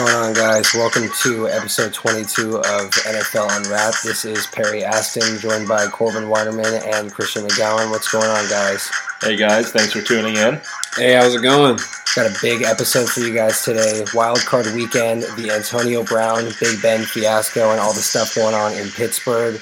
What's going on, guys? Welcome to episode 22 of NFL Unwrapped. This is Perry Aston, joined by Corbin Weinerman and Christian McGowan. What's going on, guys? Hey guys, thanks for tuning in. Hey, how's it going? Got a big episode for you guys today. Wild Card Weekend, the Antonio Brown, Big Ben fiasco, and all the stuff going on in Pittsburgh,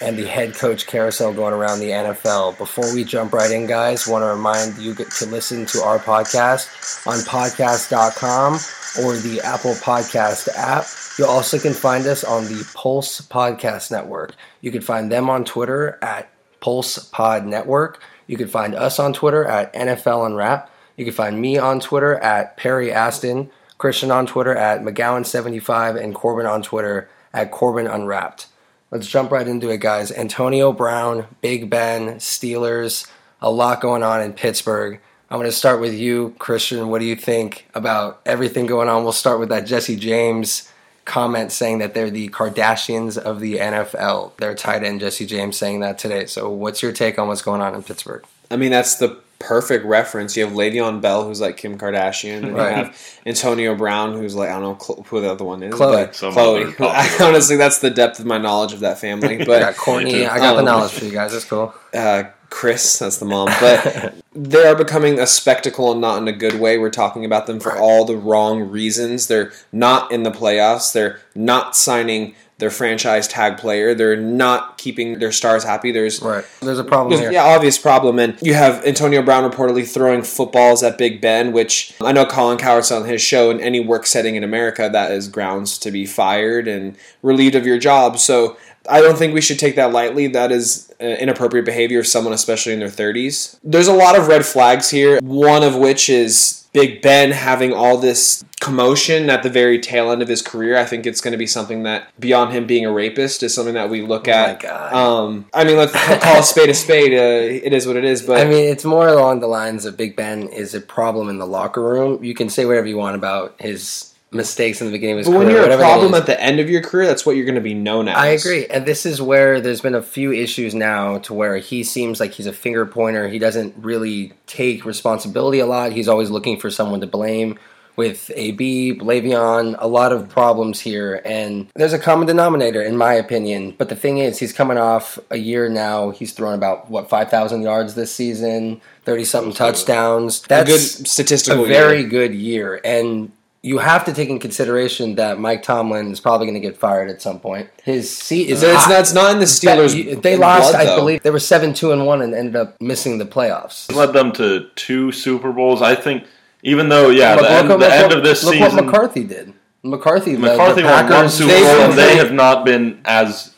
and the head coach carousel going around the NFL. Before we jump right in, guys, want to remind you to listen to our podcast on podcast.com or the Apple Podcast app. You also can find us on the Pulse Podcast Network. You can find them on Twitter at Pulse Pod Network. You can find us on Twitter at NFL Unwrap. You can find me on Twitter at Perry Aston, Christian on Twitter at McGowan75, and Corbin on Twitter at Corbin Unwrapped. Let's jump right into it, guys. Antonio Brown, Big Ben, Steelers, a lot going on in Pittsburgh. I'm going to start with you, Christian. What do you think about everything going on? We'll start with that Jesse James comment saying that they're the Kardashians of the NFL. Their tight end, Jesse James, saying that today. So, what's your take on what's going on in Pittsburgh? I mean, that's the perfect reference. You have Le'Veon Bell, who's like Kim Kardashian, and Right. you have Antonio Brown, who's like I don't know Chlo- who the other one is, Chloe. Chloe. other popular Honestly, that's the depth of my knowledge of that family. I But got Courtney. I got the Um, knowledge for you guys. That's cool. uh, Chris, that's the mom. But they are becoming a spectacle and not in a good way. We're talking about them for Right. all the wrong reasons. They're not in the playoffs. They're not signing their franchise tag player. They're not keeping their stars happy. There's Right. There's a problem There's- here. Yeah, obvious problem. And you have Antonio Brown reportedly throwing footballs at Big Ben, which I know Colin Cowherd said on his show in any work setting in America, that is grounds to be fired and relieved of your job. So I don't think we should take that lightly. That is uh, inappropriate behavior of someone, especially in their 30s. There's a lot of red flags here, one of which is Big Ben having all this commotion at the very tail end of his career. I think it's going to be something that, beyond him being a rapist, is something that we look Oh my at. God. Um, I mean, let's call a spade a spade. Uh, it is what it is. But I mean, it's more along the lines of Big Ben is a problem in the locker room. You can say whatever you want about his mistakes in the beginning of his but career. when you're a problem at the end of your career, that's what you're going to be known as. I agree. And this is where there's been a few issues now to where he seems like he's a finger pointer. He doesn't really take responsibility a lot. He's always looking for someone to blame. With AB, Le'Veon, a lot of problems here, and there's a common denominator, in my opinion. But the thing is, he's coming off a year now. He's thrown about what five thousand yards this season, thirty something touchdowns. A That's good statistical a very year. good year, and you have to take in consideration that Mike Tomlin is probably going to get fired at some point. His seat is So it's not, it's not in the Steelers. That- they lost, blood, I believe, they were seven two and one and ended up missing the playoffs. led them to two Super Bowls. I think, even though, yeah, Look- the, look end, what- the look end of this season. look season, what McCarthy did. McCarthy, led McCarthy the won one Packers. Super Bowl, and they they- have not been as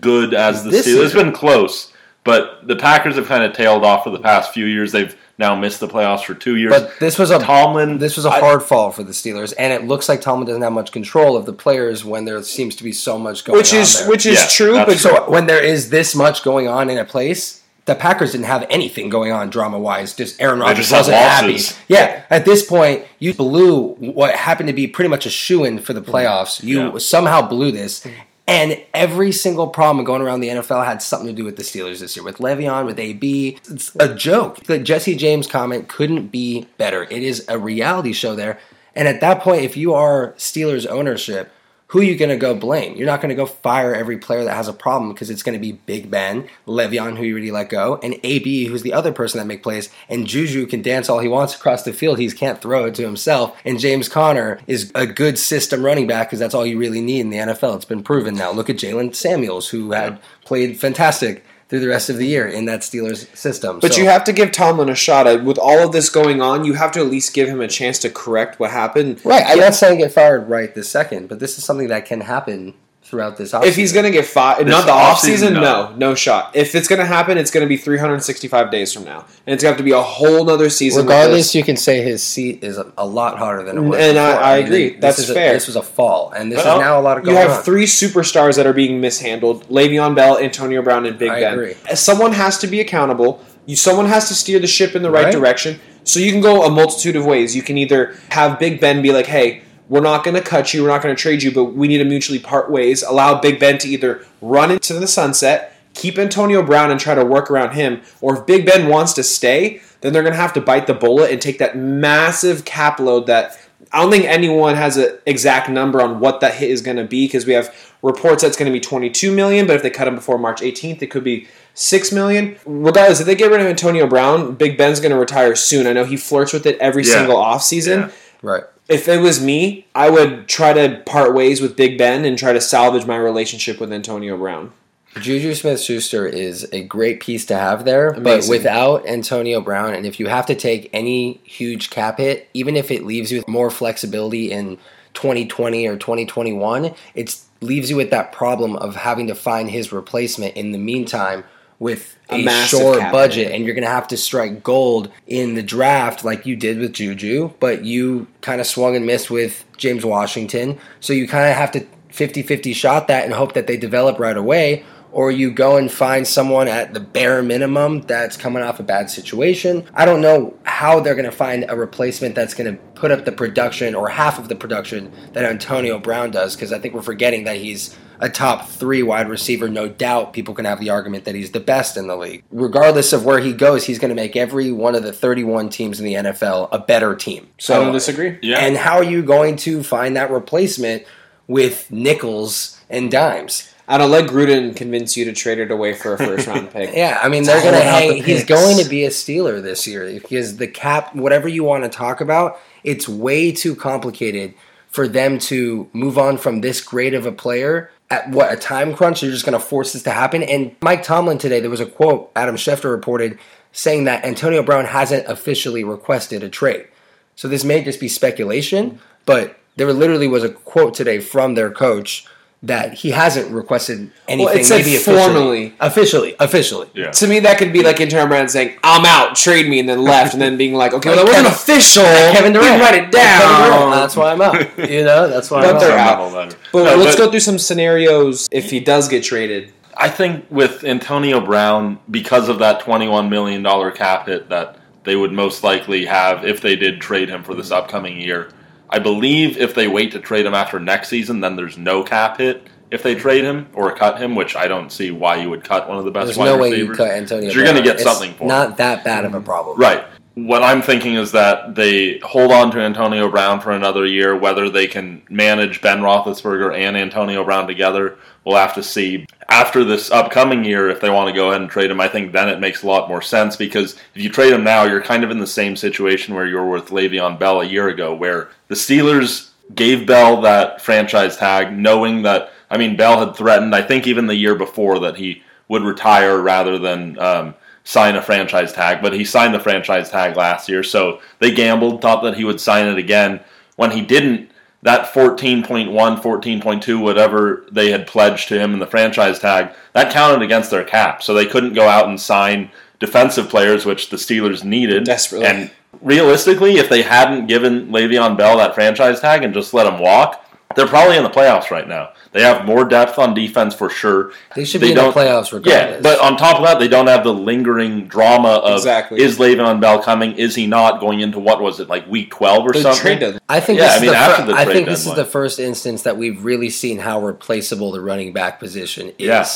good as the This Steelers. It's year. been close, but the Packers have kind of tailed off for the past few years. They've now missed the playoffs for two years. But this was a Tomlin, This was a hard fall for the Steelers, and it looks like Tomlin doesn't have much control of the players when there seems to be so much going which on. is there. which is Yeah, true, that's but So when there is this much going on in a place, the Packers didn't have anything going on drama wise. Just Aaron Rodgers just wasn't happy. Yeah, at this point, you blew what happened to be pretty much a shoe in for the playoffs. You Yeah. somehow blew this. And every single problem going around the NFL had something to do with the Steelers this year, with Le'Veon, with AB. It's a joke. The Jesse James comment couldn't be better. It is a reality show there. And at that point, if you are Steelers ownership, who are you going to go blame? You're not going to go fire every player that has a problem because it's going to be Big Ben, Le'Veon, who you already let go, and AB, who's the other person that make plays. And Juju can dance all he wants across the field. He can't throw it to himself. And James Conner is a good system running back because that's all you really need in the NFL. It's been proven now. Look at Jaylen Samuels, who had played fantastic through the rest of the year in that Steelers system. But So- you have to give Tomlin a shot. With all of this going on, you have to at least give him a chance to correct what happened. Right, I'm not saying get fired right this second, but this is something that can happen throughout this offseason. If he's going to get fired, not the offseason, offseason, no. no, no shot. If it's going to happen, it's going to be 365 days from now. And it's going to have to be a whole nother season. Regardless, you can say his seat is a, a lot harder than it was. And I- before. I mean, agree. this That's is a- fair. this was a fall, and this Well, is now a lot of You going have on. three superstars that are being mishandled: Le'Veon Bell, Antonio Brown, and Big I Ben. agree. Uh, someone has to be accountable. You, someone has to steer the ship in the right, Right. direction. So you can go a multitude of ways. You can either have Big Ben be like, "Hey, we're not going to cut you. We're not going to trade you, but we need to mutually part ways." Allow Big Ben to either run into the sunset, keep Antonio Brown, and try to work around him, or if Big Ben wants to stay, then they're going to have to bite the bullet and take that massive cap load that I don't think anyone has an exact number on what that hit is going to be because we have reports that's going to be 22 million, but if they cut him before March 18th, it could be 6 million. Regardless, if they get rid of Antonio Brown, Big Ben's going to retire soon. I know he flirts with it every Yeah. single offseason. Yeah. Right. If it was me, I would try to part ways with Big Ben and try to salvage my relationship with Antonio Brown. Juju Smith Schuster is a great piece to have there, but without Antonio Brown, and if you have to take any huge cap hit, even if it leaves you with more flexibility in 2020 or 2021, it leaves you with that problem of having to find his replacement in the meantime with A a, massive short budget, and you're going to have to strike gold in the draft like you did with Juju, but you kind of swung and missed with James Washington, so you kind of have to 50-50 shot that and hope that they develop right away or you go and find someone at the bare minimum that's coming off a bad situation. I don't know how they're going to find a replacement that's going to put up the production or half of the production that Antonio Brown does because I think we're forgetting that he's a top three wide receiver. No doubt people can have the argument that he's the best in the league. Regardless of where he goes, he's going to make every one of the 31 teams in the NFL a better team. So I don't disagree. Yeah. And how are you going to find that replacement with nickels and dimes? I don't let Gruden convince you to trade it away for a first round pick. Yeah, I mean they're going to about hang. the He's going to be a Steeler this year because the cap, whatever you want to talk about, it's way too complicated for them to move on from this great of a player at what a time crunch. You're just going to force this to happen. And Mike Tomlin today, there was a quote Adam Schefter reported saying that Antonio Brown hasn't officially requested a trade. So this may just be speculation, but there literally was a quote today from their coach that he hasn't requested anything. it said maybe formally. officially, officially. Yeah. To me, that could be like Antonio Brown saying, "I'm out, trade me," and then left, and then being like, "Okay, well, that wasn't official." Kevin Durant. You write it Like Kevin Durant. down. That's why I'm out. You know, that's why But I'm they're out. out. But No, let's but go through some scenarios if he does get traded. I think with Antonio Brown, because of that $21 million cap hit that they would most likely have if they did trade him for this upcoming year, I believe if they wait to trade him after next season, then there's no cap hit if they trade him or cut him, which I don't see why you would cut one of the best There's wide no way you cut Antonio. You're gonna get It's something for him. Not that bad of a problem. Right. What I'm thinking is that they hold on to Antonio Brown for another year. Whether they can manage Ben Roethlisberger and Antonio Brown together, we'll have to see. After this upcoming year, if they want to go ahead and trade him, I think then it makes a lot more sense because if you trade him now, you're kind of in the same situation where you were with Le'Veon Bell a year ago, where the Steelers gave Bell that franchise tag, knowing that I mean Bell had threatened, I think even the year before, that he would retire rather than um, sign a franchise tag. But he signed the franchise tag last year, so they gambled, thought that he would sign it again. When he didn't, that 14.1, 14.2, whatever they had pledged to him in the franchise tag, that counted against their cap. So they couldn't go out and sign defensive players, which the Steelers needed. Desperately. And realistically, if they hadn't given Le'Veon Bell that franchise tag and just let him walk, they're probably in the playoffs right now. They have more depth on defense for sure. They should be in the don't- playoffs regardless. Yeah, but on top of that, they don't have the lingering drama of Exactly. is Le'Veon Bell coming? Is he not going into what was it like week twelve or The something? trade. I think Yeah, this I is mean, the after fir- the I think this is the first instance that we've really seen how replaceable the running back position is. Yeah.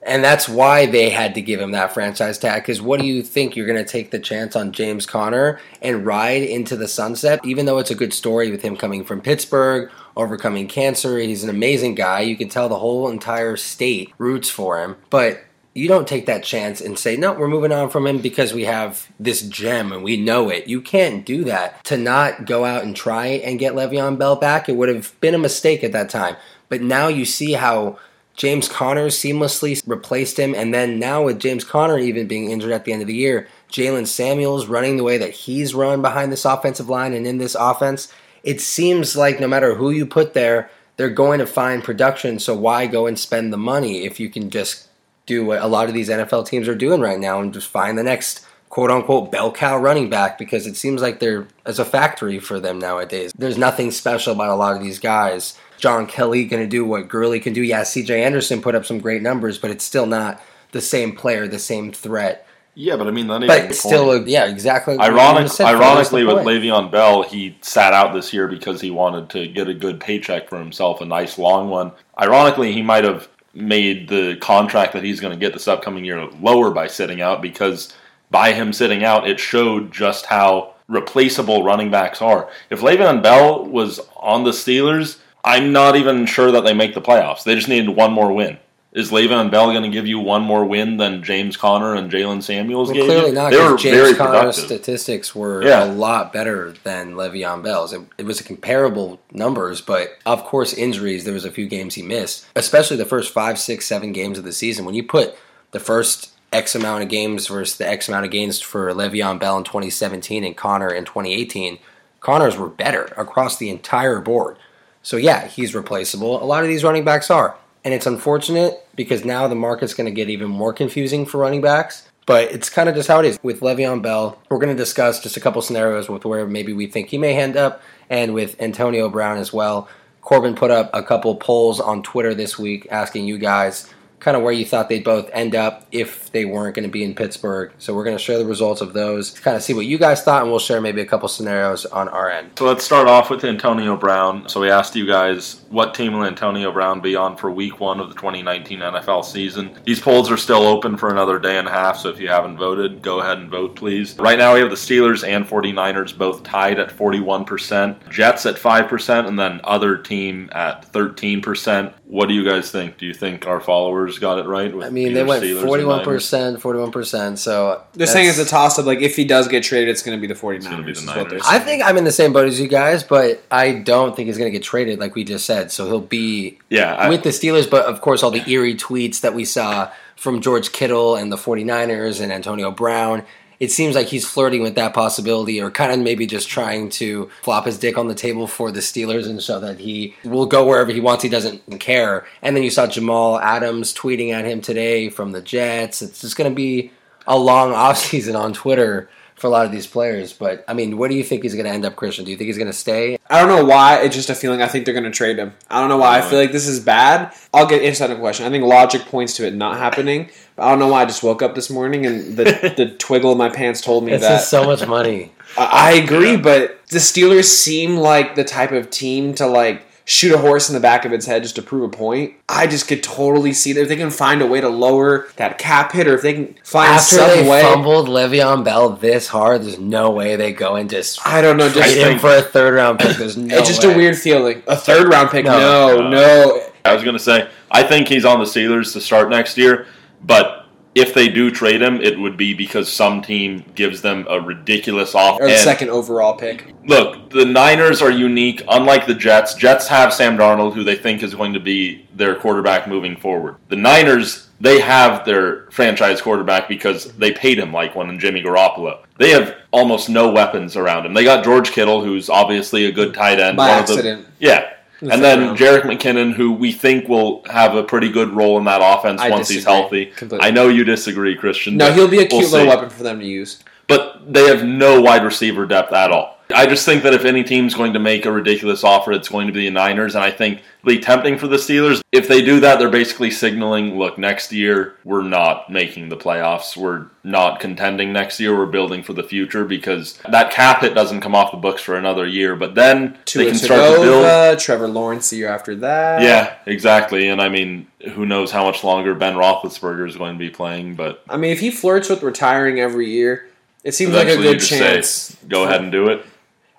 And that's why they had to give him that franchise tag. Because what do you think? You're going to take the chance on James Conner and ride into the sunset? Even though it's a good story with him coming from Pittsburgh, overcoming cancer, he's an amazing guy. You can tell the whole entire state roots for him. But you don't take that chance and say, no, we're moving on from him because we have this gem and we know it. You can't do that. To not go out and try and get Le'Veon Bell back, it would have been a mistake at that time. But now you see how James Conner seamlessly replaced him. And then now with James Conner even being injured at the end of the year, Jaylen Samuels running the way that he's run behind this offensive line and in this offense, it seems like no matter who you put there, they're going to find production. So why go and spend the money if you can just do what a lot of these NFL teams are doing right now and just find the next quote unquote bell cow running back because it seems like they're as a factory for them nowadays. There's nothing special about a lot of these guys. John Kelly going to do what Gurley can do. Yeah, CJ Anderson put up some great numbers, but it's still not the same player, the same threat. Yeah, but I mean that But still, a, yeah, exactly. Ironic, said, Phil, that's the ironically, with. Le'Veon Bell, he sat out this year because he wanted to get a good paycheck for himself, a nice long one. Ironically, he might have made the contract that he's going to get this upcoming year lower by sitting out because by him sitting out, it showed just how replaceable running backs are. If Le'Veon Bell was on the Steelers, I'm not even sure that they make the playoffs. They just needed one more win. Is Le'Veon Bell going to give you one more win than James Conner and Jaylen Samuels Well, gave clearly you? not. They were Because James very Conner's productive. statistics were Yeah. a lot better than Le'Veon Bell's. It, it was comparable numbers, but of course, injuries. There was a few games he missed, especially the first five, six, seven games of the season. When you put the first X amount of games versus the X amount of games for Le'Veon Bell in 2017 and Conner in 2018, Conner's were better across the entire board. So yeah, he's replaceable. A lot of these running backs are. And it's unfortunate because now the market's going to get even more confusing for running backs. But it's kind of just how it is. With Le'Veon Bell, we're going to discuss just a couple scenarios with where maybe we think he may end up, and with Antonio Brown as well. Corbin put up a couple polls on Twitter this week asking you guys kind of where you thought they'd both end up if they weren't going to be in Pittsburgh. So we're going to share the results of those to kind of see what you guys thought, and we'll share maybe a couple scenarios on our end. So let's start off with Antonio Brown. So we asked you guys what team will Antonio Brown be on for week one of the 2019 NFL season. These polls are still open for another day and a half, so if you haven't voted, go ahead and vote, please. Right now we have the Steelers and 49ers both tied at 41%, Jets at 5%, and then other team at 13%. What do you guys think? Do you think our followers got it right? With I mean, they either went Steelers 41%, forty-one percent. So this thing is a toss up. Like if he does get traded, it's going to be the 49ers. be the is what Niners. they're I think I'm in the same boat as you guys, but I don't think he's going to get traded, like we just said. So he'll be Yeah, I- with the Steelers, but of course, all the eerie tweets that we saw from George Kittle and the 49ers and Antonio Brown. It seems like he's flirting with that possibility, or kind of maybe just trying to flop his dick on the table for the Steelers and show that he will go wherever he wants. He doesn't care. And then you saw Jamal Adams tweeting at him today from the Jets. It's just going to be a long offseason on Twitter for a lot of these players. But I mean, what do you think he's going to end up, Christian? Do you think he's going to stay? I don't know why. It's just a feeling. I think they're going to trade him. I don't know why. I feel like this is bad. I'll get inside the question. I think logic points to it not happening. But I don't know why. I just woke up this morning and the the twiggle in my pants told me It's that. so much money. I I agree, but the Steelers seem like the type of team to like shoot a horse in the back of its head just to prove a point. I just could totally see that if they can find a way to lower that cap hit, or if they can find some way After some they way. fumbled Le'Veon Bell this hard, there's no way they go and just I don't know. Just trade him for a third round pick. There's no it's just way. a weird feeling. A third round pick? No. No, No. no. I was going to say, I think he's on the Steelers to start next year, but if they do trade him, it would be because some team gives them a ridiculous offer. Or the second overall pick. Look, the Niners are unique. Unlike the Jets, Jets have Sam Darnold, who they think is going to be their quarterback moving forward. The Niners, they have their franchise quarterback because they paid him like one in Jimmy Garoppolo. They have almost no weapons around him. They got George Kittle, who's obviously a good tight end. By one of the- accident. yeah. And then round. Jerick McKinnon, who we think will have a pretty good role in that offense I once he's healthy. completely. I know you disagree, Christian. No, he'll be a we'll cute little see. weapon for them to use. But they have no wide receiver depth at all. I just think that if any team's going to make a ridiculous offer, it's going to be the Niners, and I think it'll be tempting for the Steelers. If they do that, they're basically signaling, look, next year we're not making the playoffs. We're not contending next year. We're building for the future because that cap hit doesn't come off the books for another year. But then they can start to build. Trevor Lawrence the year after that. Yeah, exactly. And I mean, who knows how much longer Ben Roethlisberger is going to be playing? But I mean, if he flirts with retiring every year, it seems like a good chance. say, go ahead and do it.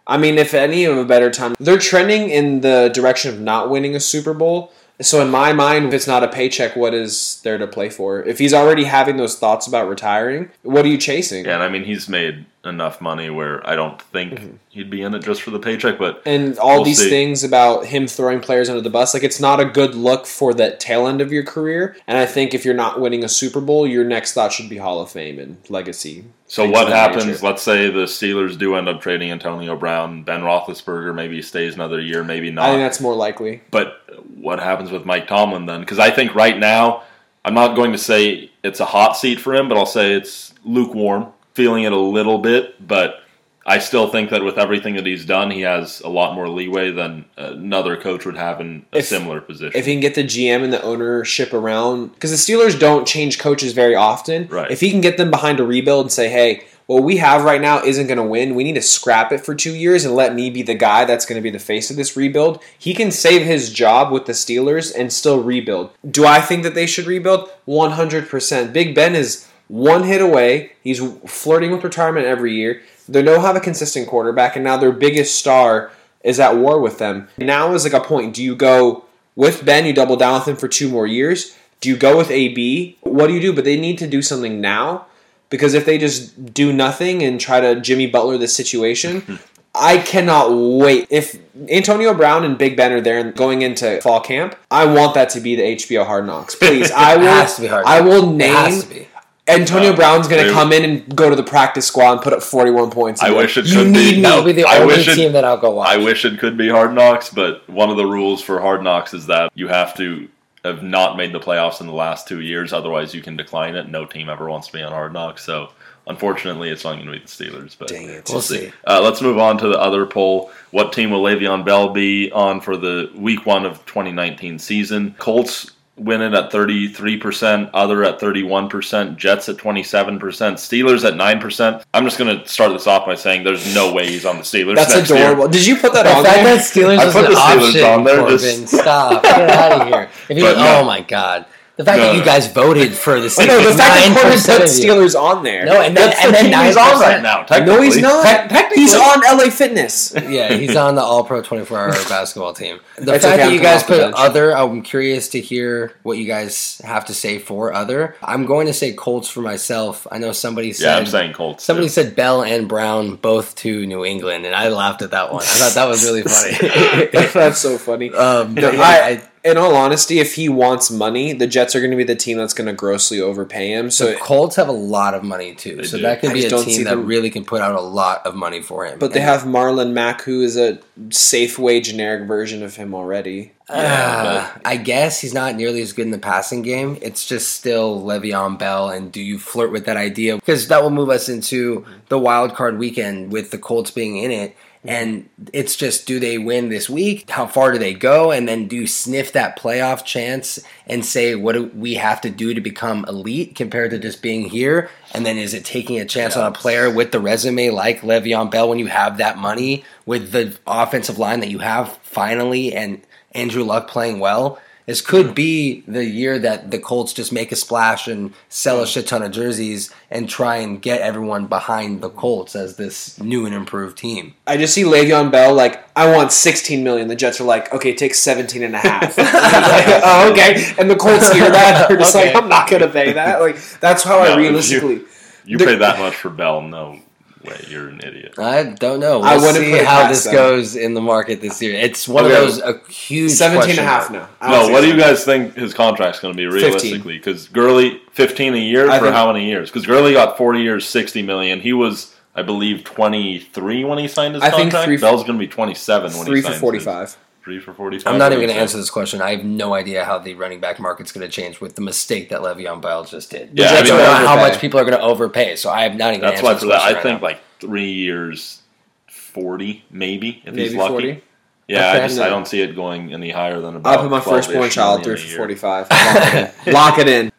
I mean, if any of a better time, they're trending in the direction of not winning a Super Bowl. So in my mind, if it's not a paycheck, what is there to play for? If he's already having those thoughts about retiring, what are you chasing? Yeah, and I mean, he's made enough money where I don't think Mm-hmm. he'd be in it just for the paycheck. But And all We'll these see. things about him throwing players under the bus, like it's not a good look for that tail end of your career. And I think if you're not winning a Super Bowl, your next thought should be Hall of Fame and legacy. so what happens? nature. Let's say the Steelers do end up trading Antonio Brown, Ben Roethlisberger maybe stays another year, maybe not. I think that's more likely. But what happens with Mike Tomlin then? Because I think right now, I'm not going to say it's a hot seat for him, but I'll say it's lukewarm, feeling it a little bit, but. I still think that with everything that he's done, he has a lot more leeway than another coach would have in a If- similar position. if he can get the GM and the ownership around, because the Steelers don't change coaches very often. Right. If he can get them behind a rebuild and say, "Hey, what we have right now isn't going to win. We need to scrap it for two years and let me be the guy that's going to be the face of this rebuild," he can save his job with the Steelers and still rebuild. Do I think that they should rebuild? One hundred percent. Big Ben is one hit away. He's flirting with retirement every year. They don't have a consistent quarterback, and now their biggest star is at war with them. Now is like a point. Do you go with Ben? You double down with him for two more years. Do you go with AB? What do you do? But they need to do something now because if they just do nothing and try to Jimmy Butler this situation, I cannot wait. If Antonio Brown and Big Ben are there and going into fall camp, I want that to be the HBO Hard Knocks. Please, I will. has to be Hard I will It has name to be. Antonio Uh, Brown's going to come in and go to the practice squad and put up forty-one points. I wish it you could need be. me. That'll be the I only wish it- team that I'll go watch. I wish it could be Hard Knocks, but one of the rules for Hard Knocks is that you have to have not made the playoffs in the last two years. Otherwise, you can decline it. No team ever wants to be on Hard Knocks. So, unfortunately, it's not going to be the Steelers. But Dang it. We'll see. Uh, let's move on to the other poll. What team will Le'Veon Bell be on for the week one of 2019 season? Colts win it at 33%, other at 31%, Jets at 27%, Steelers at 9%. I'm just going to start this off by saying there's no way he's on the Steelers That's next year. adorable. Did you put that The on fact there? that Steelers I put the Steelers option, on there, Corbin, just- stop. Get out of here. If you, But no. oh my god, the fact No, that you guys voted for the Steelers, no, the fact that Corbin put. Steelers on there. No, and then That's and the then team nine he's on right now. no, he's not. Te- technically- he's on LA Fitness. Yeah, he's on the All Pro 24 hour basketball team. The That's fact okay, that I'm you guys put bench. other, I'm curious to hear what you guys have to say for other. I'm going to say Colts for myself. I know somebody said Yeah, I'm saying Colts. somebody too. said Bell and Brown both to New England, and I laughed at that one. I thought that was really funny. That's so funny. um, No, yeah, I- I- In all honesty, if he wants money, the Jets are going to be the team that's going to grossly overpay him. So, the Colts have a lot of money too, so do. that could I be a don't team that them- really can put out a lot of money for him. but they have Marlon Mack, who is a Safeway generic version of him already. Uh, I guess he's not nearly as good in the passing game. It's just still Le'Veon Bell, and do you flirt with that idea? Because that will move us into the wild card weekend with the Colts being in it. And it's just, do they win this week? How far do they go? And then do you sniff that playoff chance and say, what do we have to do to become elite compared to just being here? And then is it taking a chance on a player with the resume like Le'Veon Bell when you have that money with the offensive line that you have finally and Andrew Luck playing well. This could be the year that the Colts just make a splash and sell a shit ton of jerseys and try and get everyone behind the Colts as this new and improved team. I just see Le'Veon Bell like, I want 16 million. The Jets are like, okay, take 17 and a half. Like, oh, okay. And the Colts hear that. They're just Okay. like, I'm not going to pay that. Like, that's how No, I if realistically. You The- pay that much for Bell? No way. You're an idiot. I don't know. We'll I wouldn't see put it how past this them. goes in the market this year. It's one Okay. of those a huge 17 and a question half mark. now. I don't No, see what do you 17. guys think his contract's going to be realistically? Because Gurley, fifteen a year I for think- how many years? Because Gurley got four years, sixty million. He was, I believe, twenty three when he signed his I think contract. three- Bell's going to be twenty seven when Three he for signs 45. His, three for forty five. I'm not even going to answer this question. I have no idea how the running back market's going to change with the mistake that Le'Veon Bell just did. Yeah, I I don't mean, know how much people are going to overpay, so I have not even. That's answered why this for that, I right think now. like three years, forty maybe if Maybe he's lucky. 40. Yeah, Okay. I just I don't see it going any higher than about. I'll put my firstborn child million through for 45. Lock it in. Lock it in.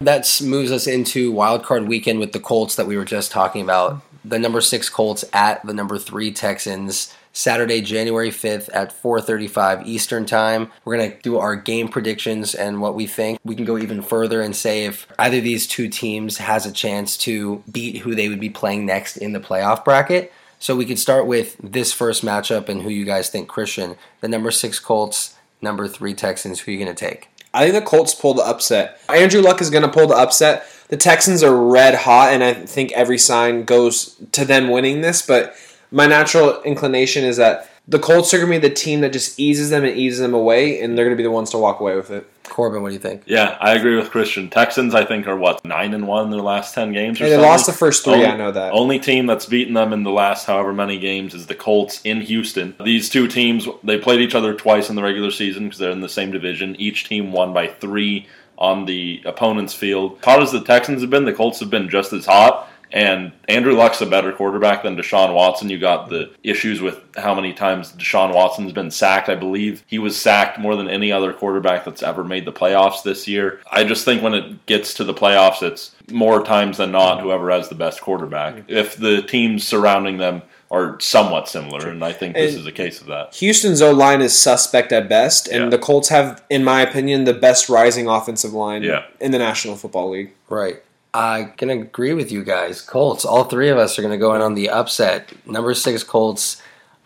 That moves us into wild card weekend with the Colts that we were just talking about. The number six Colts at the number three Texans. Saturday, January fifth at four thirty-five Eastern time. We're gonna do our game predictions and what we think. We can go even further and say if either of these two teams has a chance to beat who they would be playing next in the playoff bracket. So we could start with this first matchup and who you guys think. Christian, the number six Colts, number three Texans. Who are you gonna take? I think the Colts pull the upset. Andrew Luck is going to pull the upset. The Texans are red hot, and I think every sign goes to them winning this. But my natural inclination is that the Colts are going to be the team that just eases them and eases them away, and they're going to be the ones to walk away with it. Corbin, what do you think? Yeah, I agree with Christian. Texans, I think, are what nine and one in their last ten games. Or And they something? lost the first three. Only- I know that. Only team that's beaten them in the last however many games is the Colts in Houston. These two teams, they played each other twice in the regular season because they're in the same division. Each team won by three on the opponent's field. Hot as the Texans have been, the Colts have been just as hot. And Andrew Luck's a better quarterback than Deshaun Watson. You got the issues with how many times Deshaun Watson's been sacked. I believe he was sacked more than any other quarterback that's ever made the playoffs this year. I just think when it gets to the playoffs, it's more times than not whoever has the best quarterback. If the teams surrounding them are somewhat similar, and I think this And- is a case of that. Houston's O line is suspect at best, and Yeah. the Colts have, in my opinion, the best rising offensive line Yeah. in the National Football League. Right. I can agree with you guys. Colts. All three of us are going to go in on the upset. Number six Colts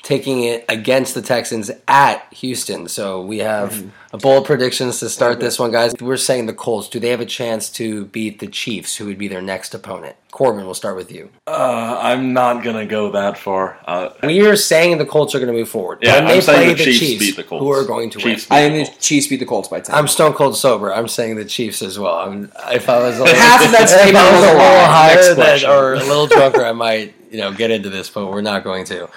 taking it against the Texans at Houston. So we have Mm-hmm. a bold predictions to start this one, guys. We're saying the Colts. Do they have a chance to beat the Chiefs, who would be their next opponent? Corbin, we'll start with you. Uh, I'm not gonna go that far. Uh, We are saying the Colts are going to move forward. yeah, when they I'm saying play the the Chiefs, beat the Colts. who are going to Chiefs win. I am the the Colts. Chiefs beat the Colts by ten. I'm stone cold sober. I'm saying the Chiefs as well. I'm, if I was a little, Half of that if statement was was a a little higher than, or a little drunker, I might you know get into this, but we're not going to.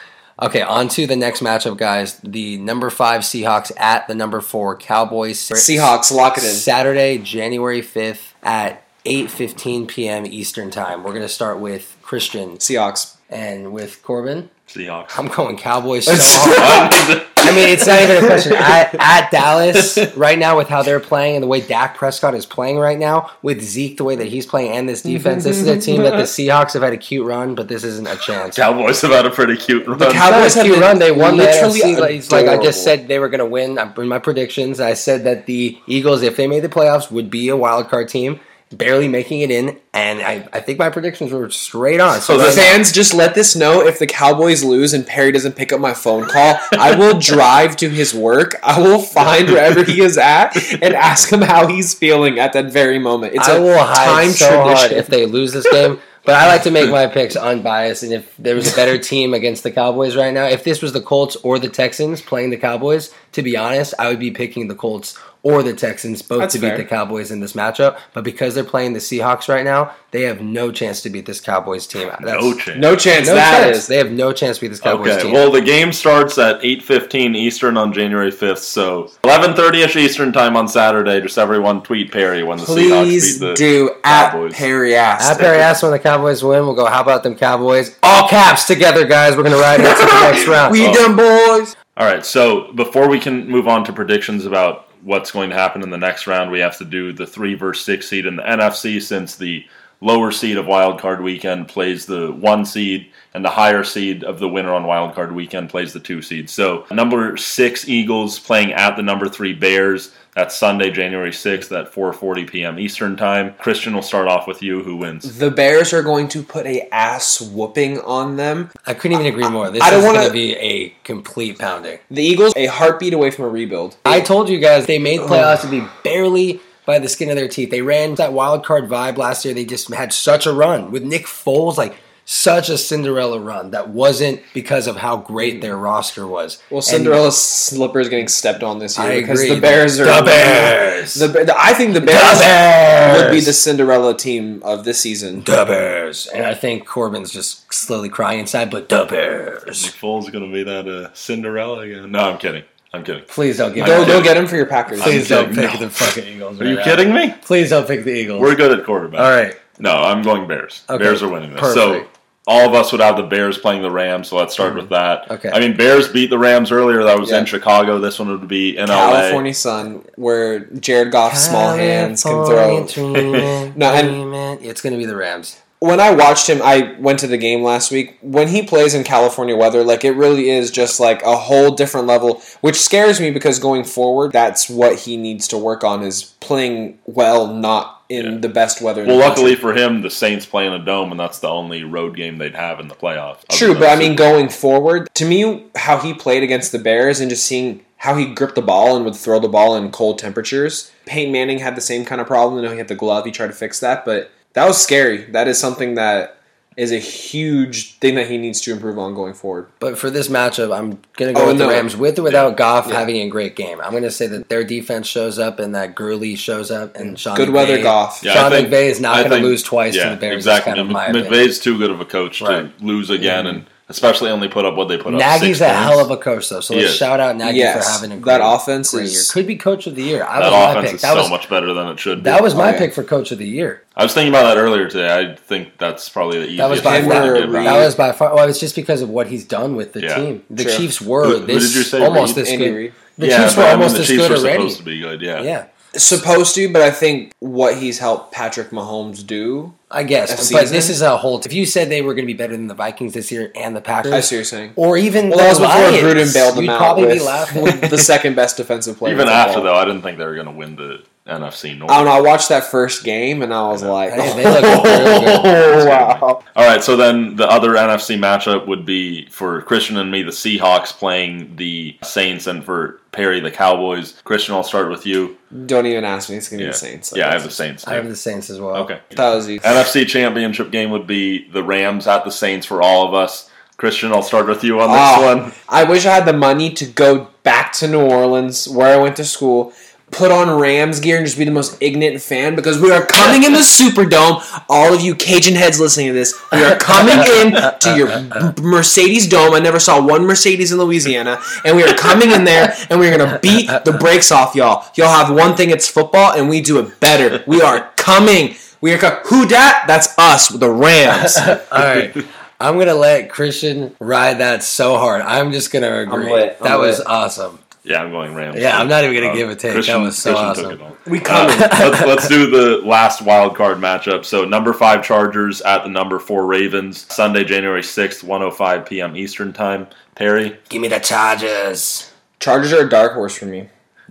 Okay, on to the next matchup, guys. The number five Seahawks at the number four Cowboys. Seahawks, lock it in. Saturday, January fifth at eight fifteen p.m. Eastern time. We're gonna start with Christian Seahawks. And with Corbin. Seahawks. I'm going Cowboys so hard. I mean, it's not even a question. At, at Dallas, right now, with how they're playing and the way Dak Prescott is playing right now, with Zeke the way that he's playing and this defense, this is a team that the Seahawks have had a cute run, but this isn't a chance. Cowboys have had a pretty cute run. The Cowboys not a have cute run. They won literally the NFC. Like, like I just said, they were going to win. I- In my predictions, I said that the Eagles, if they made the playoffs, would be a wild card team, barely making it in, and I, I think my predictions were straight on. So So, the Fans, just let this know if the Cowboys lose and Perry doesn't pick up my phone call, I will drive to his work. I will find wherever he is at and ask him how he's feeling at that very moment. It's I a will time so tradition. if they lose this game. But I like to make my picks unbiased, and if there was a better team against the Cowboys right now, if this was the Colts or the Texans playing the Cowboys, to be honest, I would be picking the Colts or the Texans both That's to beat fair. the Cowboys in this matchup. But because they're playing the Seahawks right now, they have no chance to beat this Cowboys team. That's, no chance. no chance no that chance. is. They have no chance to beat this Cowboys Okay, team. well, the game starts at 8.15 Eastern on January 5th, so 11.30ish Eastern time on Saturday. Just everyone tweet Perry when the Seahawks beat the do at Perry asked. After I ask when the Cowboys win, we'll go, how about them Cowboys? All caps together, guys. We're going to ride into the next round. We Oh. done, boys. All right, so before we can move on to predictions about what's going to happen in the next round, we have to do the three versus six seed in the NFC since the lower seed of Wild Card Weekend plays the one seed, and the higher seed of the winner on Wild Card Weekend plays the two seed. So number six Eagles playing at the number three Bears. That's Sunday, January sixth at 4:40 p.m. Eastern time. Christian will start off with you. Who wins? The Bears are going to put a ass whooping on them. I couldn't even agree more. This I don't is wanna- going to be a complete pounding. The Eagles a heartbeat away from a rebuild. I told you guys they made playoffs to be barely by the skin of their teeth. They ran that wild card vibe last year. They just had such a run with Nick Foles, like such a Cinderella run that wasn't because of how great their roster was. Well, And Cinderella's slipper is getting stepped on this year I because agree. the Bears are The Bears. The, the- I think the The Bears Bears would be the Cinderella team of this season. the Bears, and I think Corbin's just slowly crying inside. But the Nick Bears, Foles going to be that uh, Cinderella again? No, I'm kidding. I'm kidding. please don't give. Go, I'm go get him for your Packers. Please I'm don't kidding. pick No. the fucking Eagles. Are you now. kidding me? Please don't pick the Eagles. We're good at quarterback. All right. No, I'm going Bears. Okay. Bears are winning this. So Perfect. All of us would have the Bears playing the Rams. So let's start with that. Mm-hmm. Okay. I mean, Bears beat the Rams earlier. That was Yeah. in Chicago. This one would be in California Sun, where Jared Goff's small hands can throw. No, and- it's going to be the Rams. When I watched him, I went to the game last week. When he plays in California weather, like it really is just like a whole different level, which scares me because going forward, that's what he needs to work on is playing well, not in Yeah. the best weather. Well, luckily for him, the Saints play in a dome, and that's the only road game they'd have in the playoffs. True, but I mean, going forward, to me, how he played against the Bears and just seeing how he gripped the ball and would throw the ball in cold temperatures. Peyton Manning had the same kind of problem. I know he had the glove. He tried to fix that, but that was scary. That is something that is a huge thing that he needs to improve on going forward. But for this matchup, I'm going to go Oh, with no. the Rams with or without Goff Yeah. having a great game. I'm going to say that their defense shows up and that Gurley shows up and Sean Good McVay, weather Goff. Yeah, Sean think- McVay is not going to lose twice yeah, to the Bears. Exactly. Is kind of my McVay's opinion. too good of a coach Right. To lose again, and especially only put up what they put up. Nagy's six a points. hell of a coach, though. So let's shout out Nagy Yes, for having a that great, offense great is- year. Could be coach of the year. I That was offense pick. is That so was much better than it should be. that was my Oh, yeah. pick for coach of the year. I was thinking about that earlier today. I think that's probably the easiest. That was by far. or to give Reid? out. That was by far. Well, it's just because of what he's done with the Yeah. team. The Sure. Chiefs were Who- who this did you say, almost Reid? this Andy good. Reid. The yeah, Chiefs but were I mean, almost the as Chiefs good already. supposed to be good. Yeah. Yeah. Supposed to, but I think what he's helped Patrick Mahomes do. I guess, but season? this is a whole. If you said they were going to be better than the Vikings this year and the Packers, I see what you're saying. or even Well, the that was before Lions, Gruden bailed them you'd out probably with, be laughing. the second best defensive player. Even after though, I didn't think they were going to win the NFC North. I don't know. I watched that first game and I was like, Hey, they look oh. real good. oh, wow. All right, so then the other NFC matchup would be for Christian and me, the Seahawks playing the Saints, and for Perry, the Cowboys. Christian, I'll start with you. Don't even ask me. It's gonna be the Saints. yeah, I have the Saints. I have the Saints as well. Okay. That was easy. NFC Championship game would be the Rams at the Saints for all of us. Christian, I'll start with you on this Oh, one. I wish I had the money to go back to New Orleans, where I went to school, put on Rams gear, and just be the most ignorant fan because we are coming in the Superdome. All of you Cajun heads listening to this, we are coming in to your Mercedes Dome. I never saw one Mercedes in Louisiana, and we are coming in there, and we're gonna beat the brakes off y'all. Y'all have one thing: it's football, and we do it better. We are coming. We are co- who dat? That's us, the Rams. All right. I'm gonna let Christian ride that so hard. I'm just gonna agree. lit. I'm that was awesome. Yeah, I'm going Rams. Yeah, too. I'm not even gonna Uh, give a take. That Christian- was so Christian took awesome. it all. we Uh, let's, let's do the last wild card matchup. So number five Chargers at the number four Ravens. Sunday, January sixth, 105 p.m. Eastern time. Perry, Give me the Chargers. Chargers are a dark horse for me.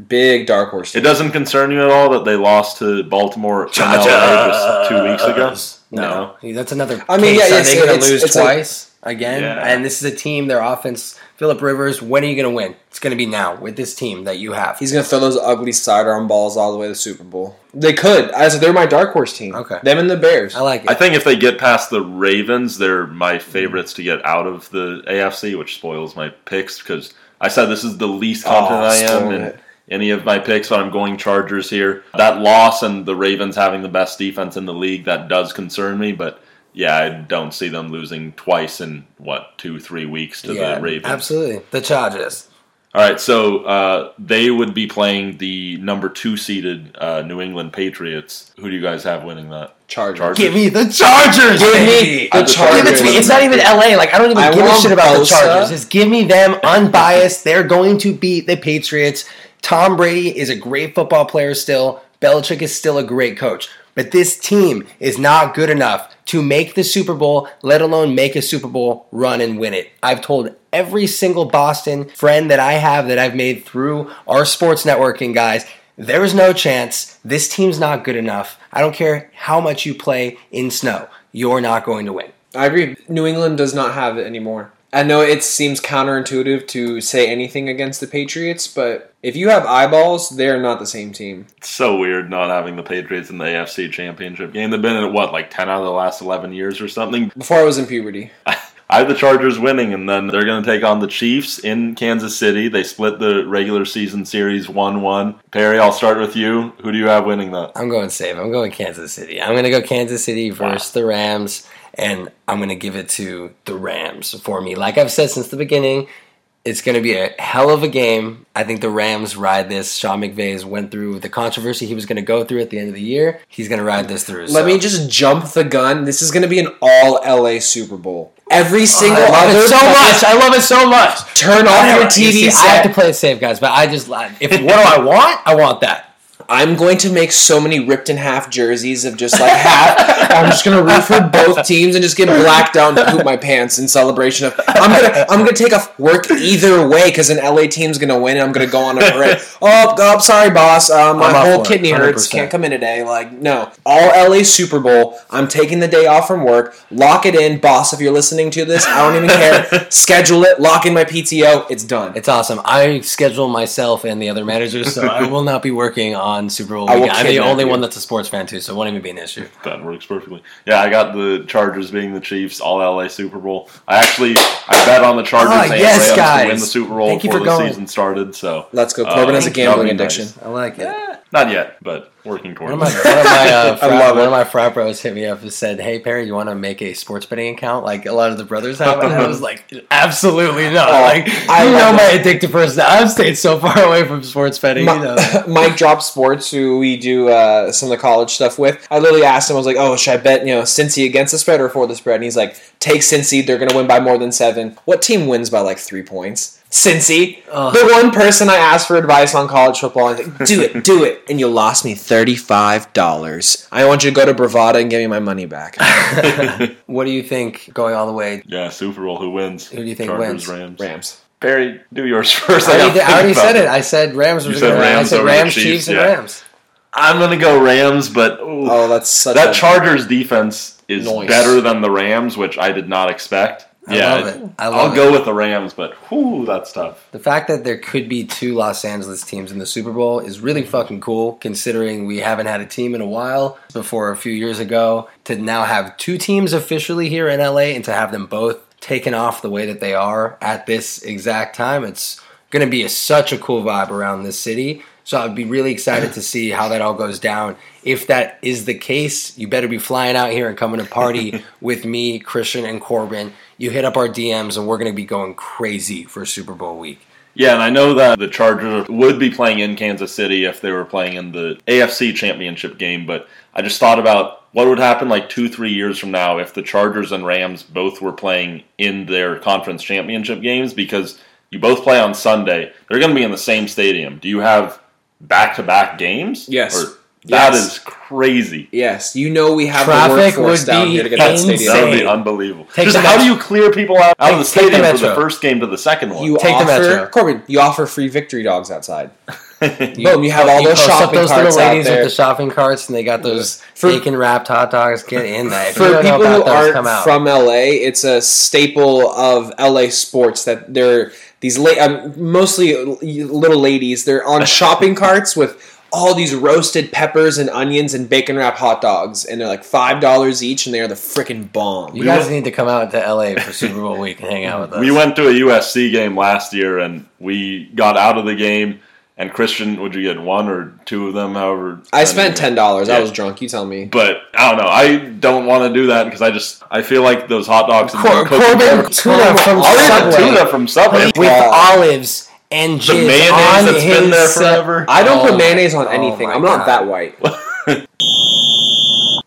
Big dark horse. it doesn't concern you at all that they lost to Baltimore in just two weeks ago. No, that's another. I mean, case. yeah, Are it's- they going to lose it's a- twice again? Yeah. And this is a team. Their offense, Philip Rivers. When are you going to win? It's going to be now with this team that you have. He's gonna throw those ugly sidearm balls all the way to the Super Bowl. They could. I said they're my dark horse team. Okay. Them and the Bears. I like it. I think if they get past the Ravens, they're my favorites to get out of the AFC, which spoils my picks because I said this is the least confident I am in it. any of my picks, but I'm going Chargers here. That loss and the Ravens having the best defense in the league, that does concern me, but yeah, I don't see them losing twice in what, two, three weeks to yeah, the Ravens. absolutely. The Chargers. All right, so uh, they would be playing the number two seeded uh, New England Patriots. Who do you guys have winning that? Chargers. Chargers. Give me the Chargers. Give me the the Chargers. Give it to me. It's not even LA. Like I don't even I give a shit about the Chargers. Just give me them unbiased. They're going to beat the Patriots. Tom Brady is a great football player still. Belichick is still a great coach. But this team is not good enough to make the Super Bowl, let alone make a Super Bowl run and win it. I've told every single Boston friend that I have that I've made through our sports networking guys, there is no chance. This team's not good enough. I don't care how much you play in snow. You're not going to win. I agree. New England does not have it anymore. I know it seems counterintuitive to say anything against the Patriots, but if you have eyeballs, they're not the same team. It's so weird not having the Patriots in the AFC Championship game. They've been in what, like 10 out of the last 11 years or something? Before I was in puberty. I have the Chargers winning, and then they're going to take on the Chiefs in Kansas City. They split the regular season series 1 1. Perry, I'll start with you. Who do you have winning that? I'm going safe. I'm going Kansas City. I'm going to go Kansas City versus the Rams, and I'm going to give it to the Rams for me. Like I've said since the beginning, it's going to be a hell of a game. I think the Rams ride this. Sean McVay's went through the controversy he was going to go through at the end of the year. He's going to ride this through. Let so. me just jump the gun. This is going to be an all LA Super Bowl. Every single I love it so much. I love it so much. Turn off your You TV see, I have to play it safe, guys. But I just if what do I want? I want that. I'm going to make so many ripped in half jerseys of just like half. I'm just gonna root for both teams and just get blacked out and poop my pants in celebration of. I'm gonna I'm gonna take off work either way because an LA team's gonna win and I'm gonna go on a parade. oh, oh, sorry, boss. Uh, my I'm whole kidney hurts. 100%. Can't come in today. Like no, all LA Super Bowl. I'm taking the day off from work. Lock it in, boss. If you're listening to this, I don't even care. Schedule it. Lock in my PTO. It's done. It's awesome. I schedule myself and the other managers, so I will not be working on Super Bowl I will weekend. I'm the only you. one that's a sports fan too, so it won't even be an issue. That works perfectly. Yeah, I got the Chargers being the Chiefs, all LA Super Bowl. I actually I bet on the Chargers Ah, and yes, Rams guys. to win the Super Bowl Thank you before for the going. season started. So Let's go. Uh, Corbin has a gambling addiction. nice. I like it. Not yet, but working One towards of my, one of my, uh, frat, love one it. of my frat bros hit me up and said, "Hey Perry, you want to make a sports betting account like a lot of the brothers have?" And I was like, "Absolutely not!" Oh, like I you know love my addictive personality. I've stayed so far away from sports betting. you know. Mike Drop Sports, who we do uh, some of the college stuff with, I literally asked him, I was like, "Oh, should I bet you know Cincy against the spread or for the spread?" And he's like, "Take Cincy. They're going to win by more than seven. What team wins by like three points? Cincy. Ugh. The one person I asked for advice on college football, and like, do it, do it, and you lost me thirty five dollars. I want you to go to Bovada and give me my money back. What do you think going all the way? yeah, Super Bowl. Who wins? Who do you think Chargers, wins? Rams. Rams. Perry, do yours first. I gotta already, I already said it. I said Rams. Was said gonna win. I said Rams, Chiefs, Chiefs, and yeah. Rams. I'm gonna go Rams, but ooh, Oh, that's such that a, Chargers defense is Nice. better than the Rams, which I did not expect. I yeah, love it. I will go it. with the Rams, but whoo, that's tough. The fact that there could be two Los Angeles teams in the Super Bowl is really fucking cool, considering we haven't had a team in a while. Before a few years ago, to now have two teams officially here in LA and to have them both taken off the way that they are at this exact time, it's going to be a, such a cool vibe around this city. So I'd be really excited to see how that all goes down. If that is the case, you better be flying out here and coming to party with me, Christian, and Corbin. You hit up our DMs, and we're going to be going crazy for Super Bowl week. Yeah, and I know that the Chargers would be playing in Kansas City if they were playing in the AFC Championship game, but I just thought about what would happen like two, three years from now if the Chargers and Rams both were playing in their conference championship games because you both play on Sunday. They're going to be in the same stadium. Do you have back to back games? Yes. Or, that Yes. is crazy. Yes, you know we have Traffic the would down be here to get that insane. stadium. That would be unbelievable. Take Just how Metro. do you clear people out, out of the Take- take the stadium from the first game to the second one? You Take the Metro. Corbin. You offer free victory dogs outside. You, Boom, you have all you those shopping those carts little out ladies there. with the shopping carts, and they got those For- bacon wrapped hot dogs. Get in there. If For people who those, aren't come out. from LA, it's a staple of LA sports that they're these la- um, mostly little ladies. They're on shopping carts with all these roasted peppers and onions and bacon wrap hot dogs, and they're like five dollars each, and they're the freaking bomb. you guys need to come out to LA for Super Bowl week and hang out with us. We went to a USC game last year, and we got out of the game. And Christian, would you get one or two of them? However, I spent ten dollars. I was drunk. You tell me. But I don't know. I don't want to do that because I just I feel like those hot dogs. Cor- cookies Corbin are- tuna from I'll eat Subway tuna from Subway. with Wow. olives and The mayonnaise on that's his, been there forever. I don't Oh put mayonnaise on oh anything. my I'm not God. that white.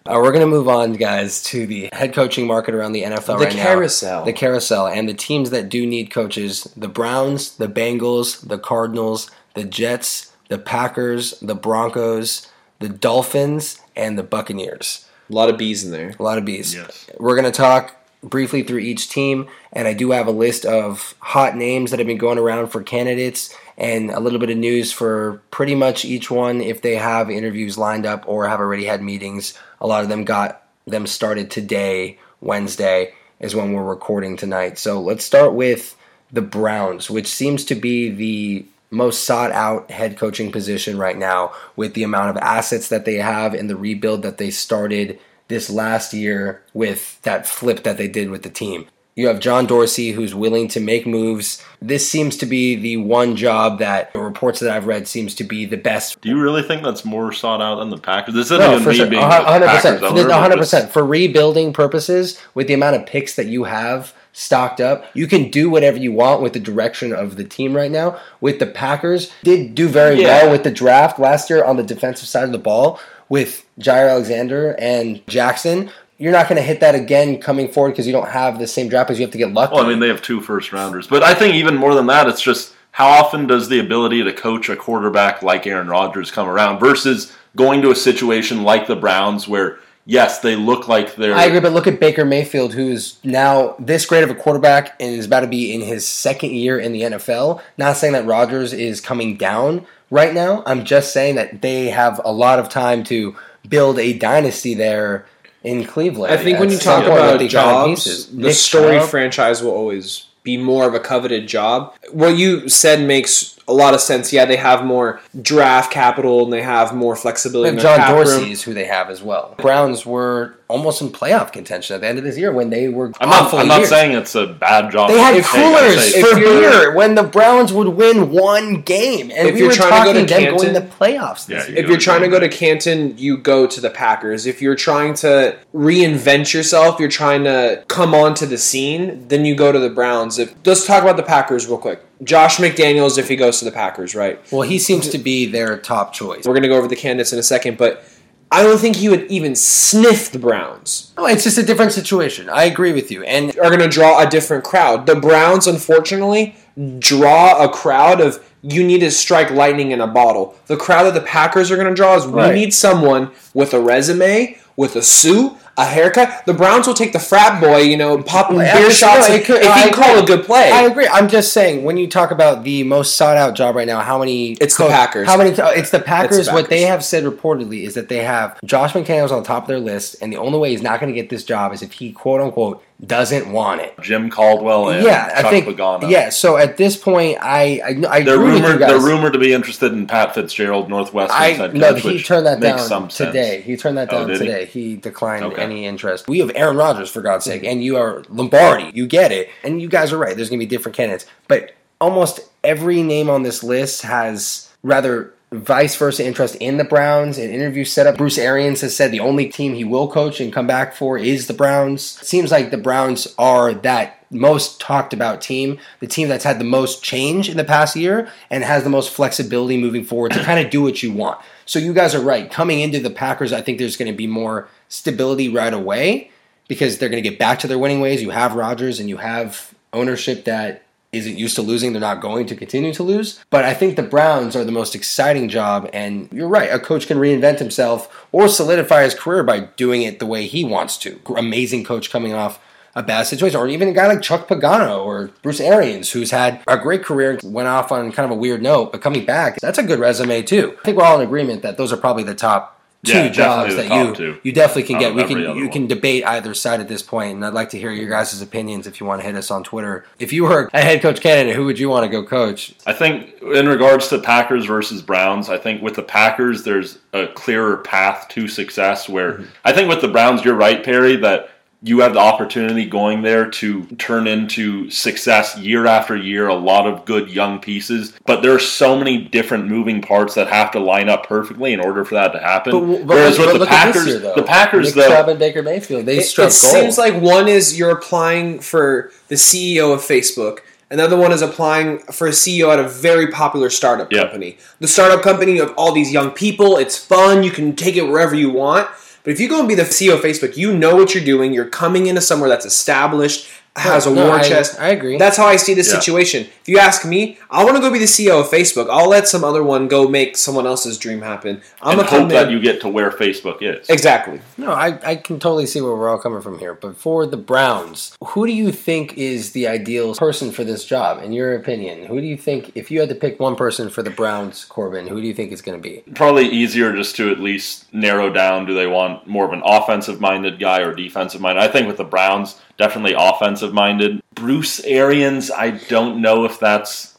Uh, we're going to move on, guys, to the head coaching market around the NFL The right carousel. now. The carousel. And the teams that do need coaches the Browns, the Bengals, the Cardinals, the Jets, the Packers, the Broncos, the Dolphins, and the Buccaneers. A lot of bees in there. A lot of bees. Yes. We're going to talk briefly through each team, and I do have a list of hot names that have been going around for candidates and a little bit of news for pretty much each one if they have interviews lined up or have already had meetings. A lot of them got them started today, Wednesday, is when we're recording tonight. So let's start with the Browns, which seems to be the most sought out head coaching position right now with the amount of assets that they have and the rebuild that they started this last year with that flip that they did with the team. You have John Dorsey who's willing to make moves. This seems to be the one job that the reports that I've read seems to be the best Do you really think that's more sought out than the Packers? This isn't no, even me sure. being A a hun- a hundred Packers percent. owner, For but hundred just- percent. For rebuilding purposes, with the amount of picks that you have stocked up, you can do whatever you want with the direction of the team right now. With the Packers, did do very Yeah. well with the draft last year on the defensive side of the ball with Jaire Alexander and Jackson. You're not going to hit that again coming forward because you don't have the same draft because you have to get lucky. Well, I mean, they have two first rounders, but I think even more than that, it's just how often does the ability to coach a quarterback like Aaron Rodgers come around versus going to a situation like the Browns where yes, they look like they're I agree, but look at Baker Mayfield, who's now this great of a quarterback and is about to be in his second year in the NFL. Not saying that Rodgers is coming down right now. I'm just saying that they have a lot of time to build a dynasty there in Cleveland. I think when you talk about the young jobs, pieces. the Nick story Chubb, franchise will always be more of a coveted job. What you said makes a lot of sense. Yeah, they have more draft capital and they have more flexibility. and John cap Dorsey room. is who they have as well. Browns were almost in playoff contention at the end of this year when they were I'm not. I'm not years. saying it's a bad job. They had to take. coolers I'd say- if for beer when the Browns would win one game, and If we you're were trying to go talking to them going to playoffs. Yeah, This you. If you're trying to go to Canton, you go to the Packers. If you're trying to reinvent yourself, you're trying to come onto the scene, then you go to the Browns. If let's talk about the Packers real quick. Josh McDaniels, if he goes to the Packers, right? Well, he seems to be their top choice. We're going to go over the candidates in a second, but I don't think he would even sniff the Browns. No, it's just a different situation. I agree with you, and Are going to draw a different crowd. The Browns, unfortunately, draw a crowd of you need to strike lightning in a bottle. The crowd that the Packers are going to draw is we Right. need someone with a resume, with a suit, a haircut. The Browns will take the frat boy, you know, pop beer shots no, if he I can call a good play. I agree. I'm just saying when you talk about the most sought out job right now, how many? It's the Packers. How many? It's the Packers. It's the What they have said reportedly is that they have Josh McDaniels on the top of their list, and the only way he's not going to get this job is if he quote unquote doesn't want it. Jim Caldwell and yeah, Chuck I think. Pagano. Yeah. So at this point, I I, I They're agree with you rumored. They're rumored to be interested in Pat Fitzgerald, Northwestern I head no, coach, he turned that down some sense. today. He turned that Oh, down he? today. He, declined Okay. any interest. We have Aaron Rodgers for God's sake, and you are Lombardi. You get it, and you guys are right. There's going to be different candidates, but almost every name on this list has rather vice versa interest in the Browns. An interview set up. Bruce Arians has said the only team he will coach and come back for is the Browns. It seems like the Browns are that most talked about team, the team that's had the most change in the past year and has the most flexibility moving forward to kind of do what you want. So you guys are right. Coming into the Packers, I think there's going to be more stability right away because they're going to get back to their winning ways. You have Rodgers and you have ownership that isn't used to losing. They're not going to continue to lose. But I think the Browns are the most exciting job. And you're right. A coach can reinvent himself or solidify his career by doing it the way he wants to. Amazing coach coming off a bad situation, or even a guy like Chuck Pagano or Bruce Arians, who's had a great career, went off on kind of a weird note, but coming back, that's a good resume too. I think we're all in agreement that those are probably the top two Yeah, jobs that you two. you definitely can get. We can you one. can debate either side at this point, and I'd like to hear your guys' opinions if you want to hit us on Twitter. If you were a head coach candidate, who would you want to go coach? I think in regards to Packers versus Browns, I think with the Packers there's a clearer path to success. Where Mm-hmm. I think with the Browns, you're right, Perry, that you have the opportunity going there to turn into success year after year. A lot of good young pieces, but there are so many different moving parts that have to line up perfectly in order for that to happen. But, but, Whereas but with the look at this Packers, year, though. the Packers Nick though, and Baker Mayfield, they It, struck it gold. seems like one is you're applying for the CEO of Facebook. Another one is applying for a CEO at a very popular startup Yeah. company. The startup company of all these young people, it's fun, you can take it wherever you want. But if you go and be the CEO of Facebook, you know what you're doing. You're coming into somewhere that's established, has a No, war I- chest. I agree. That's how I see this Yeah. situation. If you ask me, I want to go be the CEO of Facebook. I'll let some other one go make someone else's dream happen. I'm and gonna come hope that in- you get to where Facebook is. exactly. No, I, I can totally see where we're all coming from here. But for the Browns, who do you think is the ideal person for this job, in your opinion? Who do you think, if you had to pick one person for the Browns, Corbin, who do you think is going to be? probably easier just to at least narrow down do they want more of an offensive minded guy or defensive minded. I think with the Browns, definitely offensive minded. Bruce Arians, I don't know if that's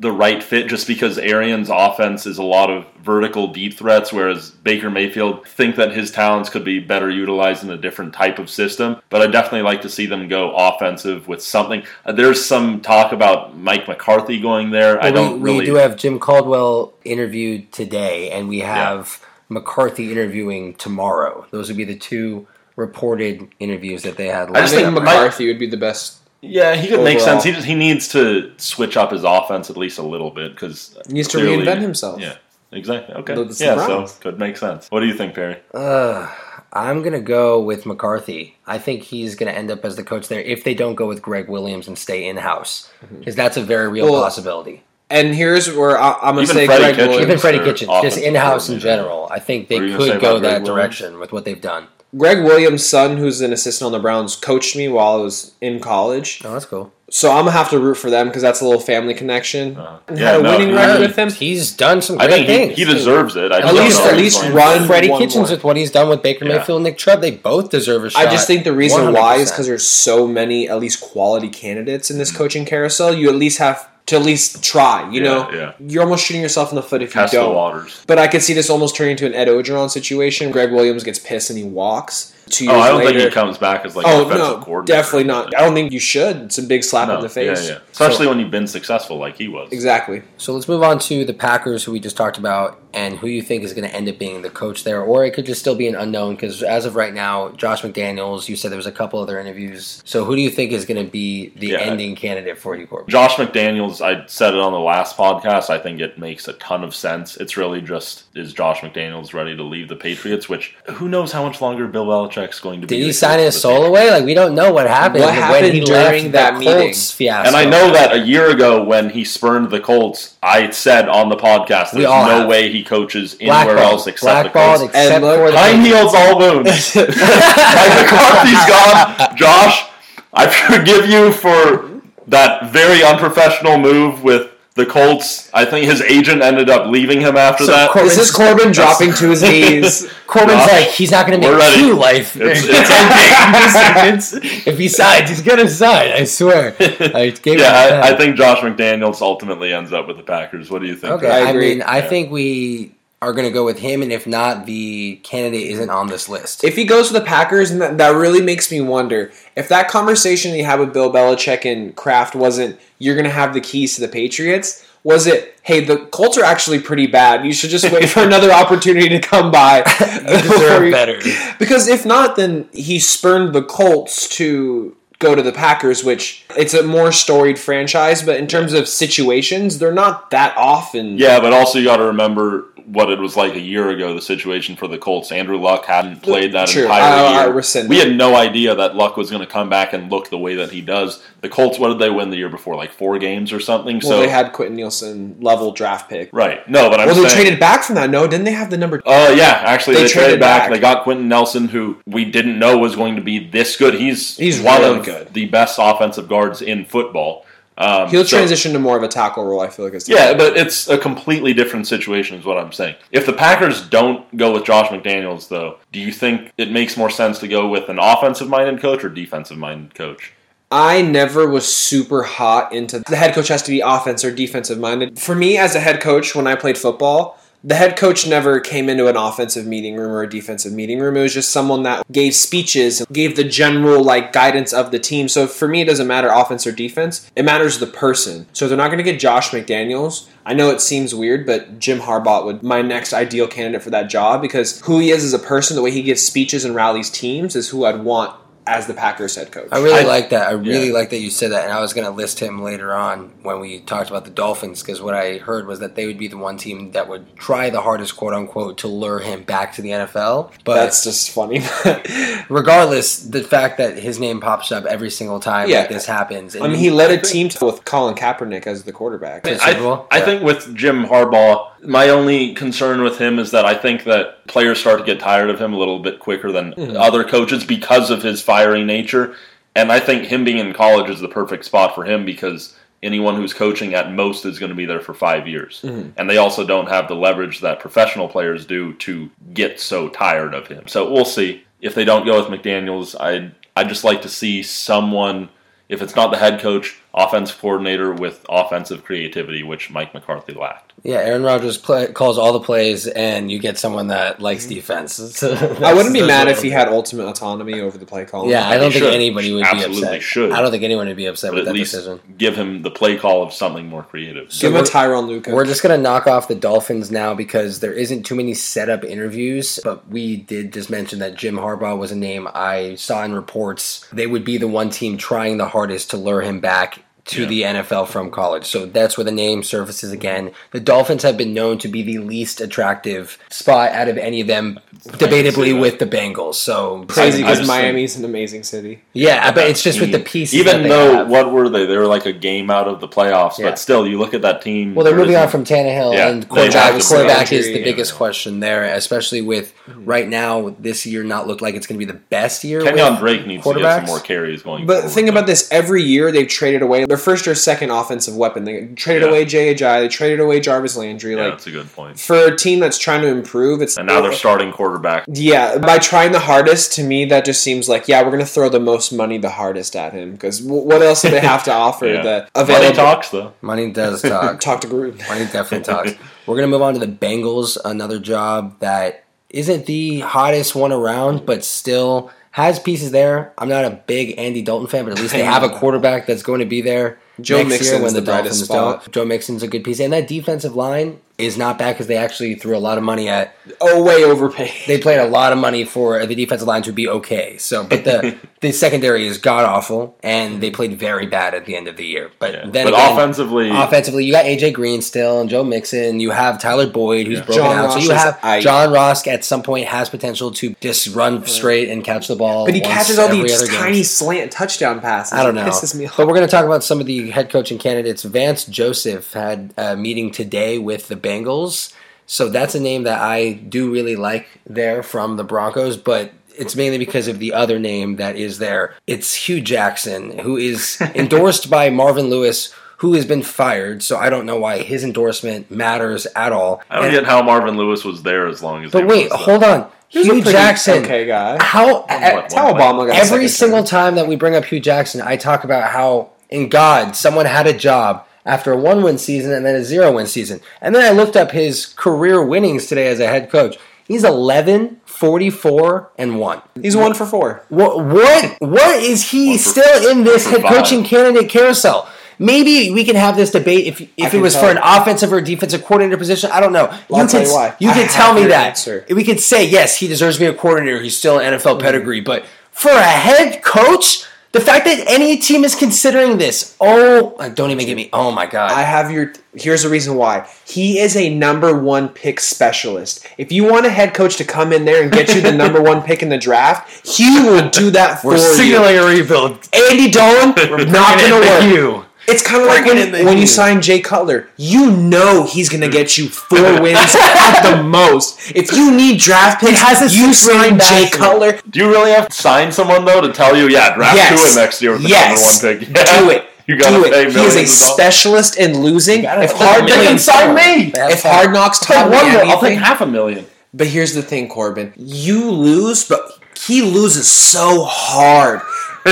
the right fit just because Arians' offense is a lot of vertical deep threats, whereas Baker Mayfield think that his talents could be better utilized in a different type of system. But I definitely like to see them go offensive with something. Uh, there's some talk about Mike McCarthy going there. I don't we, really we do have Jim Caldwell interviewed today, and we have McCarthy interviewing tomorrow. Those would be the two reported interviews that they had. I I just think think McCarthy would be the best. Yeah, he could make Overall. sense. He just he needs to switch up his offense at least a little bit because He needs to reinvent himself. Yeah, exactly. Okay, Though it's the yeah, so Browns. could make sense. What do you think, Perry? Uh, I'm gonna go with McCarthy. I think he's gonna end up as the coach there if they don't go with Gregg Williams and stay in house, because that's a very real Well, possibility. And here's where I, I'm going to Even say Freddie Gregg Kitchens. Williams. Even Freddie their Kitchens, just offensive in house in coordinator. general, I think they What were you gonna say could go about Gregg that Williams? direction with what they've done. Gregg Williams' son, who's an assistant on the Browns, coached me while I was in college. Oh, that's cool. So I'm gonna have to root for them because that's a little family connection. Uh, and yeah, had a no, winning he- record with them. He's done some I great think he, things. he deserves it. I At least- at least he's going run- Freddie Kitchens more. with what he's done with Baker Yeah. Mayfield, Nick Chubb, they both deserve a shot. I just think the reason why is because there's so many at least quality candidates in this coaching carousel. You at least have to at least try. You Yeah, know, yeah. you're almost shooting yourself in the foot if Test you don't. waters. But I could see this almost turning into an Ed Orgeron situation. Gregg Williams gets pissed and he walks. Two years Oh, I don't later, think he comes back as like oh an offensive no, coordinator. definitely not. I don't think you should. It's a big slap No, in the face. Yeah, yeah. Especially when you've been successful like he was. Exactly. So let's move on to the Packers, who we just talked about, and who you think is going to end up being the coach there, or it could just still be an unknown. Because as of right now, Josh McDaniels, you said there was a couple other interviews. So who do you think is going to be the Yeah. ending candidate for you, Corbin? Josh McDaniels, I said it on the last podcast. I think it makes a ton of sense. It's really just is Josh McDaniels ready to leave the Patriots? Which who knows how much longer Bill Belichick Belichick's going to be. Did he sign his soul Patriots. away? Like we don't know what happened. What when happened he during left that Colts meeting? fiasco. And I know that a year ago when he spurned the Colts, I said on the podcast, "There's no have. way he coaches anywhere Blackballed. else except the Colts." except And for the Time Patriots. heals all wounds. Mike McCarthy's gone. Josh, I forgive you for that very unprofessional move with the Colts. I think his agent ended up leaving him after So that. Cor- This is Corbin dropping to his knees. Corbin's Josh, like he's not going to make ready. two life. It's- it's It's- if he signs, he's going to sign. I swear. I gave yeah. I, I think Josh McDaniels ultimately ends up with the Packers. What do you think? Okay, I I, agree. mean, I think we are going to go with him, and if not, the candidate isn't on this list. if he goes to the Packers, and that, that really makes me wonder if that conversation you had with Bill Belichick and Kraft wasn't you're going to have the keys to the Patriots. Was it, hey, the Colts are actually pretty bad. You should just wait for another opportunity to come by. you deserve better. Because if not, then he spurned the Colts to go to the Packers, which it's a more storied franchise, but in terms of situations, they're not that often. Yeah, but also you got to remember what it was like a year ago. The situation for the Colts. Andrew Luck hadn't played that True. entire I- I year. we had no idea that Luck was going to come back and look the way that he does. The Colts. What did they win the year before? Like four games or something. Well, so they had Quenton Nelson level draft pick. right. No, but I'm well, they saying. traded back from that. No, didn't they have the number? Oh yeah, actually They they, traded, traded back. back. They got Quenton Nelson, who we didn't know was going to be this good. He's He's one really of good. the best offensive guards in football. Um, He'll so- transition to more of a tackle role. I feel like it's Yeah, but it's a completely different situation, is what I'm saying. If the Packers don't go with Josh McDaniels, though, do you think it makes more sense to go with an offensive minded coach or defensive minded coach? I never was super hot into the head coach has to be offense or defensive minded. For me, as a head coach, when I played football, the head coach never came into an offensive meeting room or a defensive meeting room. It was just someone that gave speeches, and gave the general like guidance of the team. So for me, it doesn't matter offense or defense. It matters the person. So they're not going to get Josh McDaniels. I know it seems weird, but Jim Harbaugh would my next ideal candidate for that job because who he is as a person, the way he gives speeches and rallies teams, is who I'd want as the Packers head coach. I really I- like that. I really yeah. like that you said that, and I was going to list him later on when we talked about the Dolphins because what I heard was that they would be the one team that would try the hardest, quote unquote, to lure him back to the NFL. But That's just funny. regardless, the fact that his name pops up every single time Yeah. like this happens. I mean, he led a team with Colin Kaepernick as the quarterback. I- I, I Yeah. think with Jim Harbaugh, my only concern with him is that I think that players start to get tired of him a little bit quicker than Mhm. other coaches because of his fiery nature. And I think him being in college is the perfect spot for him because anyone who's coaching at most is going to be there for five years. Mhm. And they also don't have the leverage that professional players do to get so tired of him. So we'll see. If they don't go with McDaniels, I'd, I'd just like to see someone, if it's not the head coach, offensive coordinator with offensive creativity, which Mike McCarthy lacked. Yeah, Aaron Rodgers play, calls all the plays, and you get someone that likes mm-hmm. defense. So I wouldn't be mad if he had ultimate autonomy over the play call. Yeah, I don't He think should. anybody would Absolutely be upset. should. I don't think anyone would be upset But with at that least decision. give him the play call of something more creative. give him a we're- Tyrone Luca. We're just gonna knock off the Dolphins now because there isn't too many setup interviews. But we did just mention that Jim Harbaugh was a name I saw in reports. They would be the one team trying the hardest to lure him back to Yeah. the NFL from college. So that's where the name surfaces again. The Dolphins have been known to be the least attractive spot out of any of them, debatably with the Bengals. So crazy because Miami's an amazing city. yeah, but it's just with the team. pieces. Even though have. what were they? They were like a game out of the playoffs, Yeah. but still, you look at that team. Well, they're moving on from Tannehill, Yeah, and quarterback, quarterback is the biggest question there, especially with hmm. right now this year not look like it's going to be the best year. Kenyan Drake needs to get some more carries going. But think about this: every year they've traded away their first or second offensive weapon. They traded Yeah. away Jay Ajayi, they traded away Jarvis Landry. Yeah, like that's a good point. for a team that's trying to improve, it's And now they're starting quarterback. Yeah, by trying the hardest, to me, that just seems like yeah, we're gonna throw the most money the hardest at him because w- what else do they have to offer? Yeah. The Money available talks though. Money does talk. talk to Gruden. Money definitely talks. We're going to move on to the Bengals, another job that isn't the hottest one around, but still has pieces there. I'm not a big Andy Dalton fan, but at least they have a quarterback that's going to be there Joe next Mixon's year when the, the Dolphins spot. don't. Joe Mixon's a good piece, and that defensive line is not bad because they actually threw a lot of money at. Oh, way overpaid. They played a lot of money for uh, the defensive line to be okay. So, but the the secondary is god awful, and they played very bad at the end of the year. But Yeah. then but again, offensively, offensively, you got AJ Green still and Joe Mixon. You have Tyler Boyd, who's Yeah. broken John out. So you have aight. John Ross at some point has potential to just run straight and catch the ball. But he catches all these other game. tiny slant touchdown passes. I don't It know. Pisses me off. But we're going to talk about some of the head coaching candidates. Vance Joseph had a meeting today with the Bengals. So that's a name that I do really like there from the Broncos, but it's mainly because of the other name that is there. It's Hue Jackson, who is endorsed by Marvin Lewis, who has been fired. So I don't know why his endorsement matters at all. I don't And- get how Marvin Lewis was there as long as. but wait, was, hold on. He's Hue pretty Jackson. okay guy. How What, Tell one Obama got Every single term. time that we bring up Hue Jackson, I talk about how in God someone had a job after a one win season and then a zero win season. And then I looked up his career winnings today as a head coach. He's 11, 44, and 1. He's one for four. What what what is he still in this head coaching candidate carousel? Maybe we can have this debate if if it was for an you. offensive or defensive coordinator position. I don't know. Well, I'll can tell you why. you I can tell me that. answer. We could say yes, he deserves to be a coordinator. He's still an NFL mm-hmm. pedigree, but for a head coach, the fact that any team is considering this, oh, uh, don't even get me. Oh my god. I have your. Here's the reason why. He is a number one pick specialist. If you want a head coach to come in there and get you the number one pick in the draft, he will do that for We're you. signaling a rebuild. Andy Dalton, not gonna work. Hue. It's kind of like when, when you sign Jay Cutler. You know he's going to get you four wins at the most. If you need draft picks, has a you sign Jay. Cutler. Do you really have to sign someone though to tell you, yeah, draft Yes. Tua next year with the Yes. number one pick? Yeah. Do it. You gotta Do pay it. He is a specialist in losing. If hard, millions. They can sign me. if Hard Knocks I'll taught me take one mil- I'll take half a million. But here's the thing, Corbin. You lose, but he loses so hard.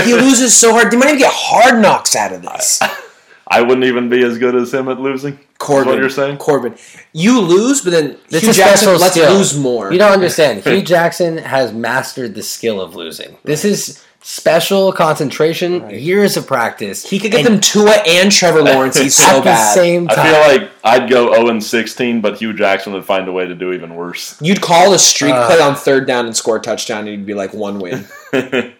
He loses so hard. They might even get hard knocks out of this. I wouldn't even be as good as him at losing. Is Corbin, what you're saying? Corbin, you lose, but then It's Hue Jackson, special let's skill. lose more. You don't understand. Hue Jackson has mastered the skill of losing. This is special concentration, Right. years of practice. he could get And them Tua and Trevor Lawrence. He's at so the bad. same time. I feel like I'd go 0 and 16, but Hue Jackson would find a way to do even worse. You'd call a streak Uh. play on third down and score a touchdown, and you'd be like one win.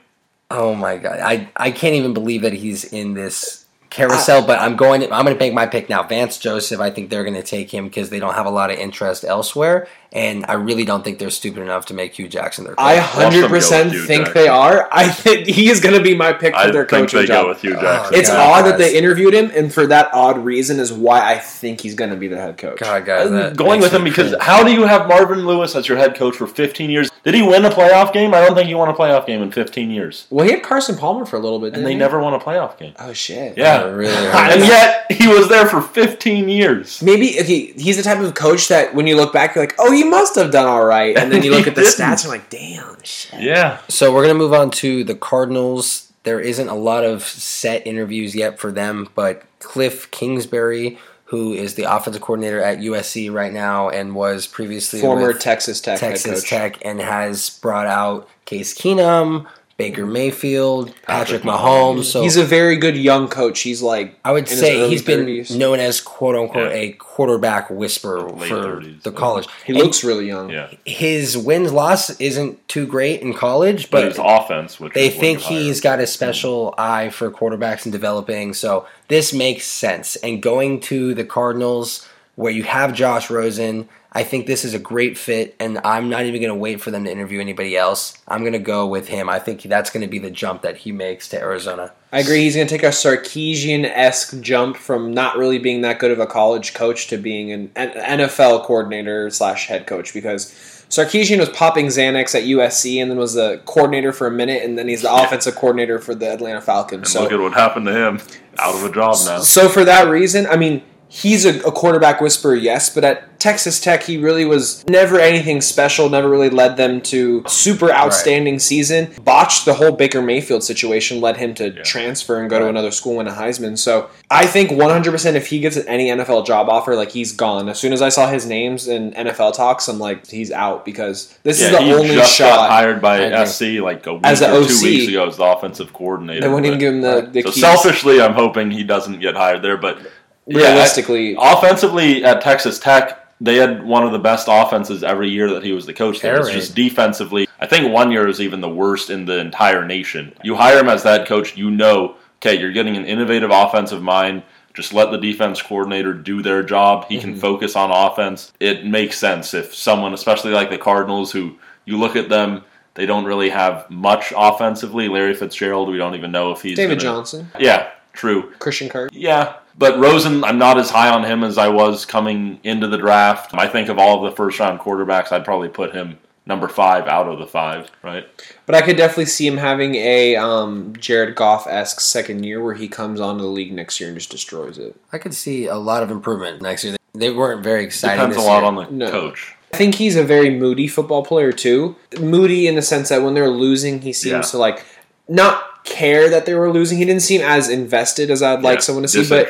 Oh my god, I I can't even believe that he's in this carousel. but I'm going. To, I'm going to make my pick now. Vance Joseph. I think they're going to take him because they don't have a lot of interest elsewhere, and I really don't think they're stupid enough to make Hue Jackson their. Coach. I hundred them percent go with Hue think Jackson. they are. I think he is going to be my pick for I their think coaching they job. go with Hue Oh, Jackson. It's God, odd that they interviewed him, and for that odd reason is why I think he's going to be the head coach. God, guys, going with him because cringe. how do you have Marvin Lewis as your head coach for 15 years? Did he win a playoff game? I don't think he won a playoff game in 15 years. Well, he had Carson Palmer for a little bit, And didn't they he? never won a playoff game. Oh shit! Yeah. That really. And yet he was there for 15 years. Maybe okay, he's the type of coach that when you look back, you're like, "Oh, he must have done all right," and then you look at the didn't. stats, and like, "Damn, shit." Yeah. So we're gonna move on to the Cardinals. There isn't a lot of set interviews yet for them, but Cliff Kingsbury, who is the offensive coordinator at USC right now and was previously Former with Texas Tech head Texas coach. Tech and has brought out Case Keenum, Baker Mayfield, Patrick, Patrick Mahomes. So he's a very good young coach. He's like I would say early he's been known as quote unquote Yeah. a quarterback whisperer Late for 30s. the college. He And looks really young. Yeah. his wins loss isn't too great in college, But but his offense, which they think you hire. he's got a special eye for quarterbacks and developing. So this makes sense. And going to the Cardinals, where you have Josh Rosen, I think this is a great fit. And I'm not even going to wait for them to interview anybody else. I'm going to go with him. I think that's going to be the jump that he makes to Arizona. I agree. He's going to take a Sarkisian esque jump from not really being that good of a college coach to being an an NFL coordinator slash head coach because Sarkisian was popping Xanax at USC and then was the coordinator for a minute and then he's the offensive coordinator for the Atlanta Falcons. And so look at what happened to him. Out of a job now. So for that reason, I mean, he's a, a quarterback whisperer, yes, but at Texas Tech, he really was never anything special. Never really led them to super outstanding season. Botched the whole Baker Mayfield situation, led him to Yeah. transfer and go to another school and win a Heisman. So I think 100% if he gets any NFL job offer, like he's gone. As soon as I saw his names in NFL talks, I'm like, he's out because this Yeah, is the he only just got shot. hired by SC like a week As or two OC. weeks ago as the offensive coordinator. They wouldn't even give him the, the so keys. selfishly, I'm hoping he doesn't get hired there. But yeah, Realistically, offensively at Texas Tech, they had one of the best offenses every year that he was the coach. There. It's Air just defensively. I think one year is even the worst in the entire nation. You hire him as that coach, you know, okay, you're getting an innovative offensive mind. Just let the defense coordinator do their job. He can mm-hmm. focus on offense. It makes sense if someone, especially like the Cardinals, who you look at them, they don't really have much offensively. Larry Fitzgerald, we don't even know if he's David gonna- Johnson, Yeah, true. Christian Kirk. Yeah, but Rosen, I'm not as high on him as I was coming into the draft. I think of all of the first round quarterbacks, I'd probably put him number five out of the five, right? But I could definitely see him having a um, Jared Goff esque second year where he comes onto the league next year and just destroys it. I could see a lot of improvement next year. They weren't very exciting. Depends a lot year. on the No. coach. I think he's a very moody football player too. Moody in the sense that when they're losing, he seems Yeah. to like not care that they were losing. He didn't seem as invested as I'd like someone to see. But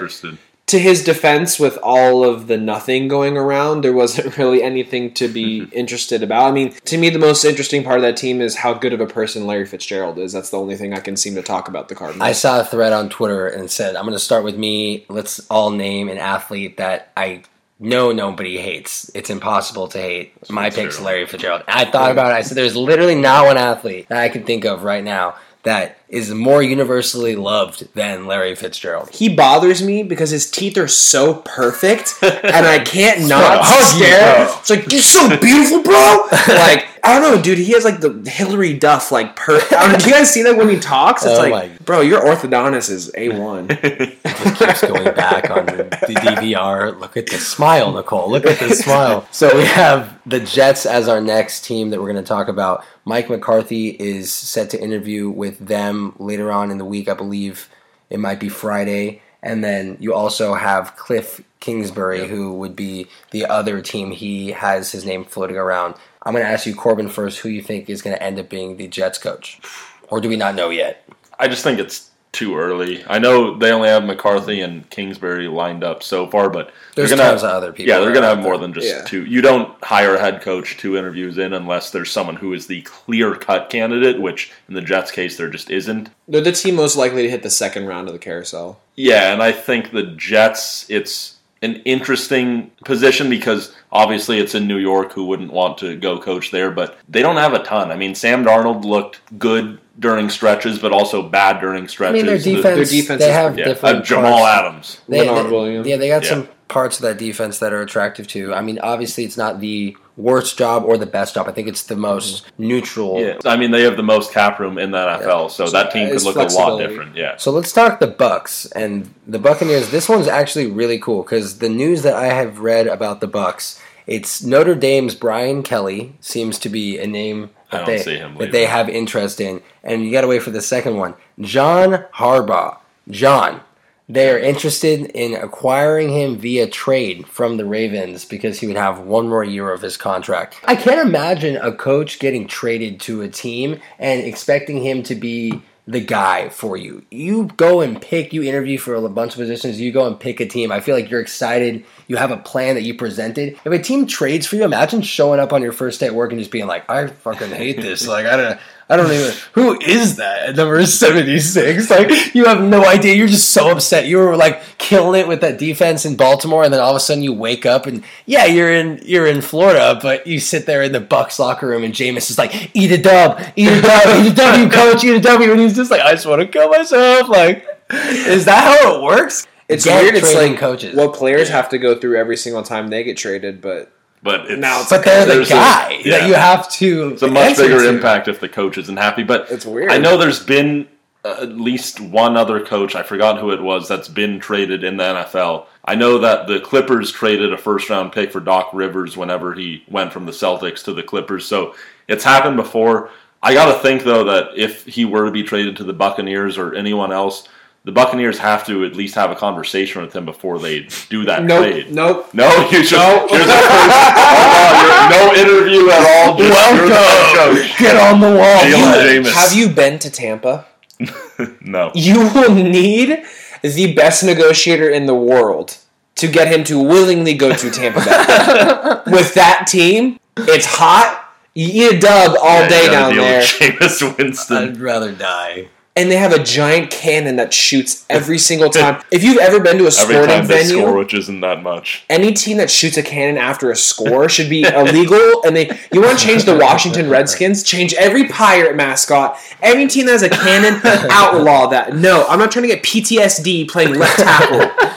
to his defense, with all of the nothing going around, there wasn't really anything to be interested about. I mean, to me, the most interesting part of that team is how good of a person Larry Fitzgerald is. That's the only thing I can seem to talk about the Cardinals. I saw a thread on Twitter and said, I'm going to start with me. Let's all name an athlete that I know nobody hates. It's impossible to hate. My pick's Larry Fitzgerald. I thought about it. I said, there's literally not one athlete that I can think of right now that is more universally loved than Larry Fitzgerald. he bothers me because his teeth are so perfect and I can't not hug you, stare. bro. It's like you're so beautiful, bro. Like I don't know, dude. He has like the Hilary Duff like per. I do you guys see that when he talks? It's Oh like, my- bro, your orthodontist is a one. keeps going back on the, the DVR. Look at the smile, Nicole. Look at the smile. So we have the Jets as our next team that we're going to talk about. Mike McCarthy is set to interview with them later on in the week. I believe it might be Friday. And then you also have Cliff Kingsbury, who would be the other team. He has his name floating around. I'm going to ask you, Corbin, first, who you think is going to end up being the Jets coach? Or do we not know yet? I just think it's too early. I know they only have McCarthy and Kingsbury lined up so far, but There's they're gonna tons have, of other people. Yeah, they're going to have more there. than just Yeah. two. You don't hire a head coach two interviews in unless there's someone who is the clear cut candidate, which in the Jets case there just isn't. They're the team most likely to hit the second round of the carousel. Yeah, and I think the Jets, it's an interesting position because obviously it's in New York. Who wouldn't want to go coach there? But they don't have a ton. I mean, Sam Darnold looked good during stretches, but also bad during stretches. I stretches. mean, their The- defense, their defense they have yeah, different uh, Jamal parts. Adams. They, Leonard they- Williams. Yeah, they got Yeah. some parts of that defense that are attractive too. I mean, obviously, it's not the worst job or the best job. I think it's the most mm-hmm. neutral. Yeah, I mean they have the most cap room in the NFL, so that team could look a lot different. Yeah, So let's talk the Bucks and the Buccaneers. This one's actually really cool because the news that I have read about the Bucks, it's Notre Dame's Brian Kelly seems to be a name I that don't they see him that they have interest in, and you got to wait for the second one. John Harbaugh, John. They are interested in acquiring him via trade from the Ravens because he would have one more year of his contract. I can't imagine a coach getting traded to a team and expecting him to be the guy for you. You go and pick, you interview for a bunch of positions, you go and pick a team. I feel like you're excited. You have a plan that you presented. If a team trades for you, imagine showing up on your first day at work and just being like, I fucking hate this. Like, I don't I don't even. Who is that number seventy six? Like you have no idea. You're just so upset. You were like killing it with that defense in Baltimore, and then all of a sudden you wake up and yeah, you're in you're in Florida, but you sit there in the Bucks locker room, and Jameis is like, "Eat a dub, eat a dub, eat a W, coach, eat a W," and he's just like, "I just want to kill myself." Like, is that how it works? It's Get weird. It's like coaches. what players Yeah. have to go through every single time they get traded, but but it's, Now it's but they're the there's a- guy yeah. that you have to. It's a much bigger to. impact if the coach isn't happy. But It's weird. I know there's been at least one other coach. I forgot who it was that's been traded in the NFL. I know that the Clippers traded a first round pick for Doc Rivers whenever he went from the Celtics to the Clippers. So it's happened before. I got to think though that if he were to be traded to the Buccaneers or anyone else, the Buccaneers have to at least have a conversation with him before they do that nope, trade. nope. No, you should. You're the first. Hold no interview at all. Just, you're the Welcome. Get on the wall. Jalen Have you been to Tampa? No. You will need the best negotiator in the world to get him to willingly go to Tampa Bay. With that team, it's hot. You eat a dub all Yeah, day down there. with Jameis Winston. I'd rather die. And they have a giant cannon that shoots every single time. if you've ever been to a sporting Every time they venue, score, which isn't that much. any team that shoots a cannon after a score should be illegal. And they, you want to change the Washington Redskins? Change every pirate mascot. Every team that has a cannon, outlaw that. No, I'm not trying to get PTSD playing left tackle.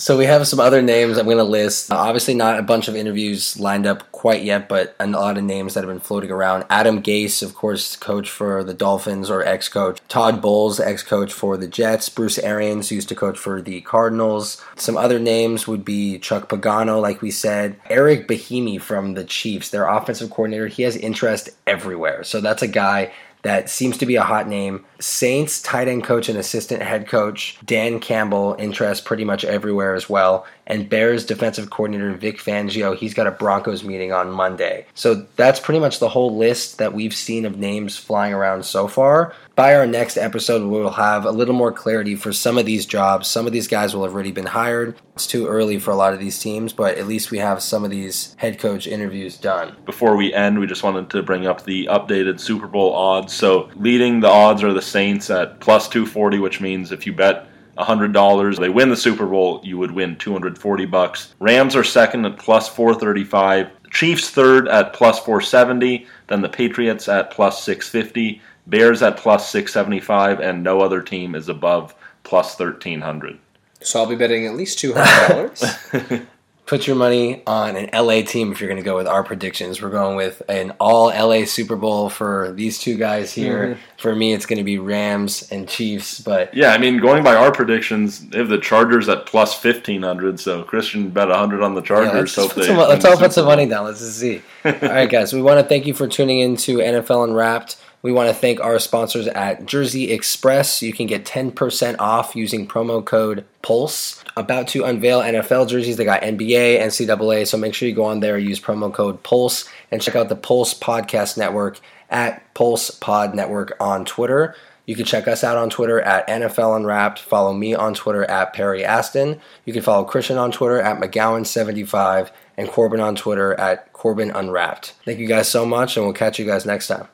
So we have some other names I'm going to list. Uh, obviously, not a bunch of interviews lined up quite yet, but a lot of names that have been floating around. Adam Gase, of course, coach for the Dolphins or ex-coach. Todd Bowles, ex-coach for the Jets. Bruce Arians used to coach for the Cardinals. Some other names would be Chuck Pagano, like we said. Eric Bieniemy from the Chiefs, their offensive coordinator. He has interest everywhere. So that's a guy that seems to be a hot name. Saints tight end coach and assistant head coach Dan Campbell interest pretty much everywhere as well. And Bears defensive coordinator Vic Fangio, he's got a Broncos meeting on Monday. So that's pretty much the whole list that we've seen of names flying around so far. By our next episode, we will have a little more clarity for some of these jobs. Some of these guys will have already been hired. It's too early for a lot of these teams, but at least we have some of these head coach interviews done. Before we end, we just wanted to bring up the updated Super Bowl odds. So, leading the odds are the Saints at plus 240, which means if you bet $100, they win the Super Bowl, you would win 240 bucks. Rams are second at plus 435. Chiefs third at plus 470. Then the Patriots at plus 650. Bears at plus 675. And no other team is above plus 1300. So I'll be betting at least $200. put your money on an LA team if you're going to go with our predictions. We're going with an all LA Super Bowl for these two guys here. Mm-hmm. For me, it's going to be Rams and Chiefs, but Yeah, I mean, going by our predictions, they have the Chargers at plus 1500. So, Christian bet 100 on the yeah, Chargers. let's, hope put they some, let's the all put some money down. Let's just see. all right, guys, we want to thank you for tuning in to NFL Unwrapped. We want to thank our sponsors at Jersey Express. You can get 10% off using promo code PULSE. About to unveil NFL jerseys. They got NBA, NCAA, so make sure you go on there, use promo code PULSE, and check out the Pulse Podcast Network at Pulse Pod Network on Twitter. You can check us out on Twitter at NFL Unwrapped. Follow me on Twitter at Perry Aston. You can follow Christian on Twitter at McGowan75 and Corbin on Twitter at Corbin Unwrapped. Thank you guys so much, and we'll catch you guys next time.